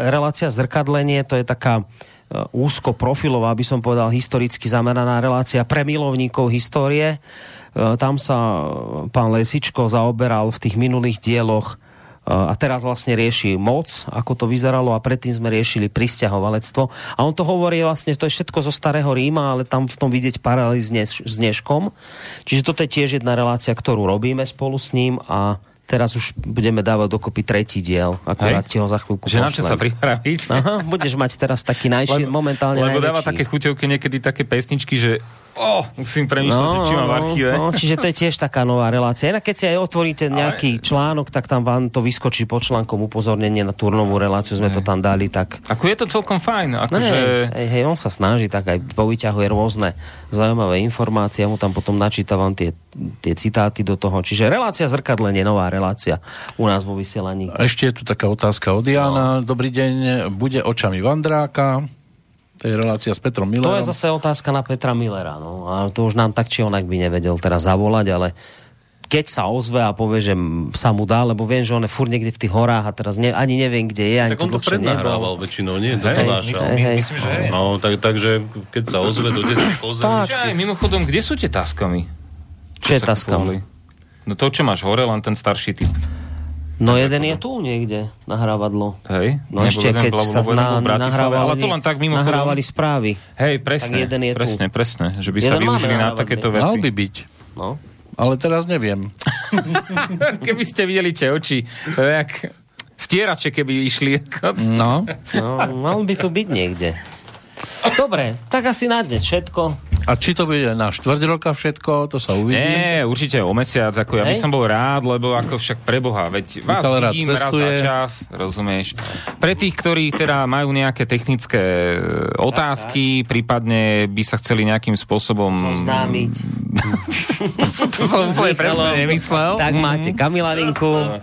S2: relácia zrkadlenie, to je taká e, úzko profilová, by som povedal, historicky zameraná relácia pre milovníkov histórie. E, Tam sa e, pán Lesičko zaoberal v tých minulých dieloch e, a teraz vlastne rieši moc, ako to vyzeralo a predtým sme riešili pristahovalectvo. A on to hovorí vlastne, to je všetko zo starého Ríma, ale tam v tom vidieť paralely s, Dneš, s Dneškom. Čiže toto je tiež jedna relácia, ktorú robíme spolu s ním a teraz už budeme dávať dokopy tretí diel. Akurát ti ho za chvíľku
S5: Že na čo sa pripraviť?
S2: Aha, budeš mať teraz taký najšie, momentálne
S5: Lebo
S2: najväčší.
S5: dáva také chuťovky niekedy také pesničky, že oh, musím premýšľať, no, že či mám v archíve.
S2: No, čiže to je tiež taká nová relácia. Inak keď si aj otvoríte nejaký Ale... článok, tak tam vám to vyskočí pod článkom upozornenie na turnovú reláciu, sme to tam dali, tak...
S5: Ako je to celkom fajn. Ako
S2: No,
S5: že...
S2: hej, hej, on sa snaží, tak aj povyťahuje rôzne zaujímavé informácie, ja mu tam potom načítavam tie, tie citáty do toho. Čiže relácia zrkadlenie, nová relácia u nás vo vysielaní.
S1: A ešte je tu taká otázka od Jana. No. Dobrý deň, bude očami Vandráka? To je relácia s Petrom Millerom.
S2: To je zase otázka na Petra Millera. No. A to už nám tak či onak by nevedel teraz zavolať, ale keď sa ozve a povie, že sa mu dá, lebo viem, že on je furt niekde v tých horách a teraz ne, ani neviem, kde je. Ani
S3: Tak on to prednahrával väčšinou, nie?
S5: Hej, myslím,
S2: Hej,
S5: myslím, že hej.
S3: No, tak, takže keď sa ozve do 10 pozrieš,
S5: aj mimochodom, kde sú tie taskami?
S2: Čo je
S5: sa
S2: taskam?
S5: kupovali? No to, čo máš hore, len ten starší typ.
S2: No jeden je tu niekde, nahrávadlo.
S5: Hej?
S2: No ešte keď sa na, nahrávali,
S5: ale to len tak mimochodom.
S2: nahrávali správy.
S5: Hej, presne,
S2: Tak jeden je tu.
S5: presne, presne, že by sa
S2: Jeden máme
S5: využili na takéto veci.
S1: Mal by byť.
S2: No.
S1: Ale teraz neviem.
S5: Keby ste videli tie oči, to je jak stierače, keby išli.
S1: No.
S2: no, mal by tu byť niekde. Dobre, tak asi na dnes všetko.
S1: A či to bude na štvrť roka všetko, to sa uvidí.
S5: Nie, určite o mesiac, ako ja by som bol rád, lebo ako však preboha, veď vás
S1: Michal
S5: vidím raz za čas, rozumieš. Pre tých, ktorí teda majú nejaké technické e, otázky, prípadne by sa chceli nejakým spôsobom...
S2: Zoznámiť.
S5: to som úplne presne nemyslel.
S2: Tak máte Kamila Linku.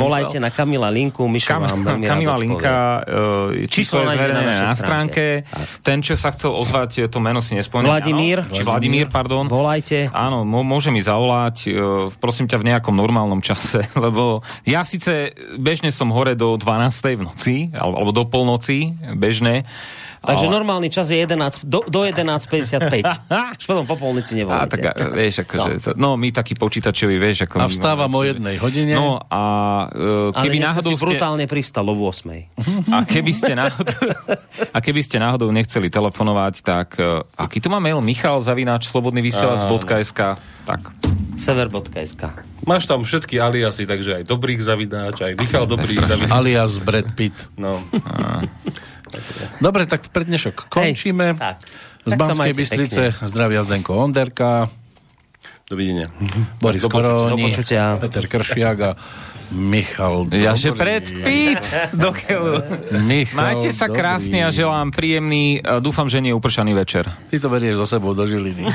S2: Volajte na Kamila Linku, Mišo
S5: Kam,
S2: vám
S5: Kamila Linka, uh, číslo je
S2: nájde na
S5: stránke. Ten, čo sa chcel ozvať, to meno si nespomínam.
S2: Vladimír.
S5: Áno? Či Vladimír, pardon.
S2: Volajte.
S5: Áno, môže mi zavolať, uh, prosím ťa, v nejakom normálnom čase, lebo ja síce bežne som hore do 12. v noci, al- alebo do polnoci, bežne.
S2: Takže
S5: ale-
S2: normálny čas je 11, do, do 11.55. Už potom po polnici
S5: A,
S2: nevolajte.
S5: tak, a, vieš, akože, no. To, no my takí počítačovi, vieš, ako...
S1: A vstávam
S5: máme
S1: o jednej hodine.
S5: No a uh,
S2: Ale
S5: keby
S2: dneska
S5: náhodou ste...
S2: brutálne pristal o 8.
S5: A keby ste náhodou, a keby ste náhodou nechceli telefonovať, tak uh, aký tu má mail? Michal zavináč slobodnyvysielac.sk Tak.
S2: Sever.sk
S3: máš tam všetky aliasy, takže aj Dobrých zavidáč, aj Michal Dobrý zavidáč.
S1: Alias Brad Pitt.
S3: No.
S1: Dobre, tak pre dnešok končíme.
S2: Hej, tak.
S1: Z
S2: Tak
S1: Banskej Bystrice zdravia Zdenko Onderka,
S3: Dovidenia.
S1: Boris
S3: Do počutia,
S2: do
S1: Koroni. Peter Kršiak a Michal
S5: Ja, že
S1: Dobrý.
S5: pred Pitt! Do keľu.
S1: Michal
S5: Majte sa
S1: Dobrý.
S5: krásne a želám príjemný, dúfam, že nie upršaný večer.
S1: Ty to berieš so sebou do Žiliny.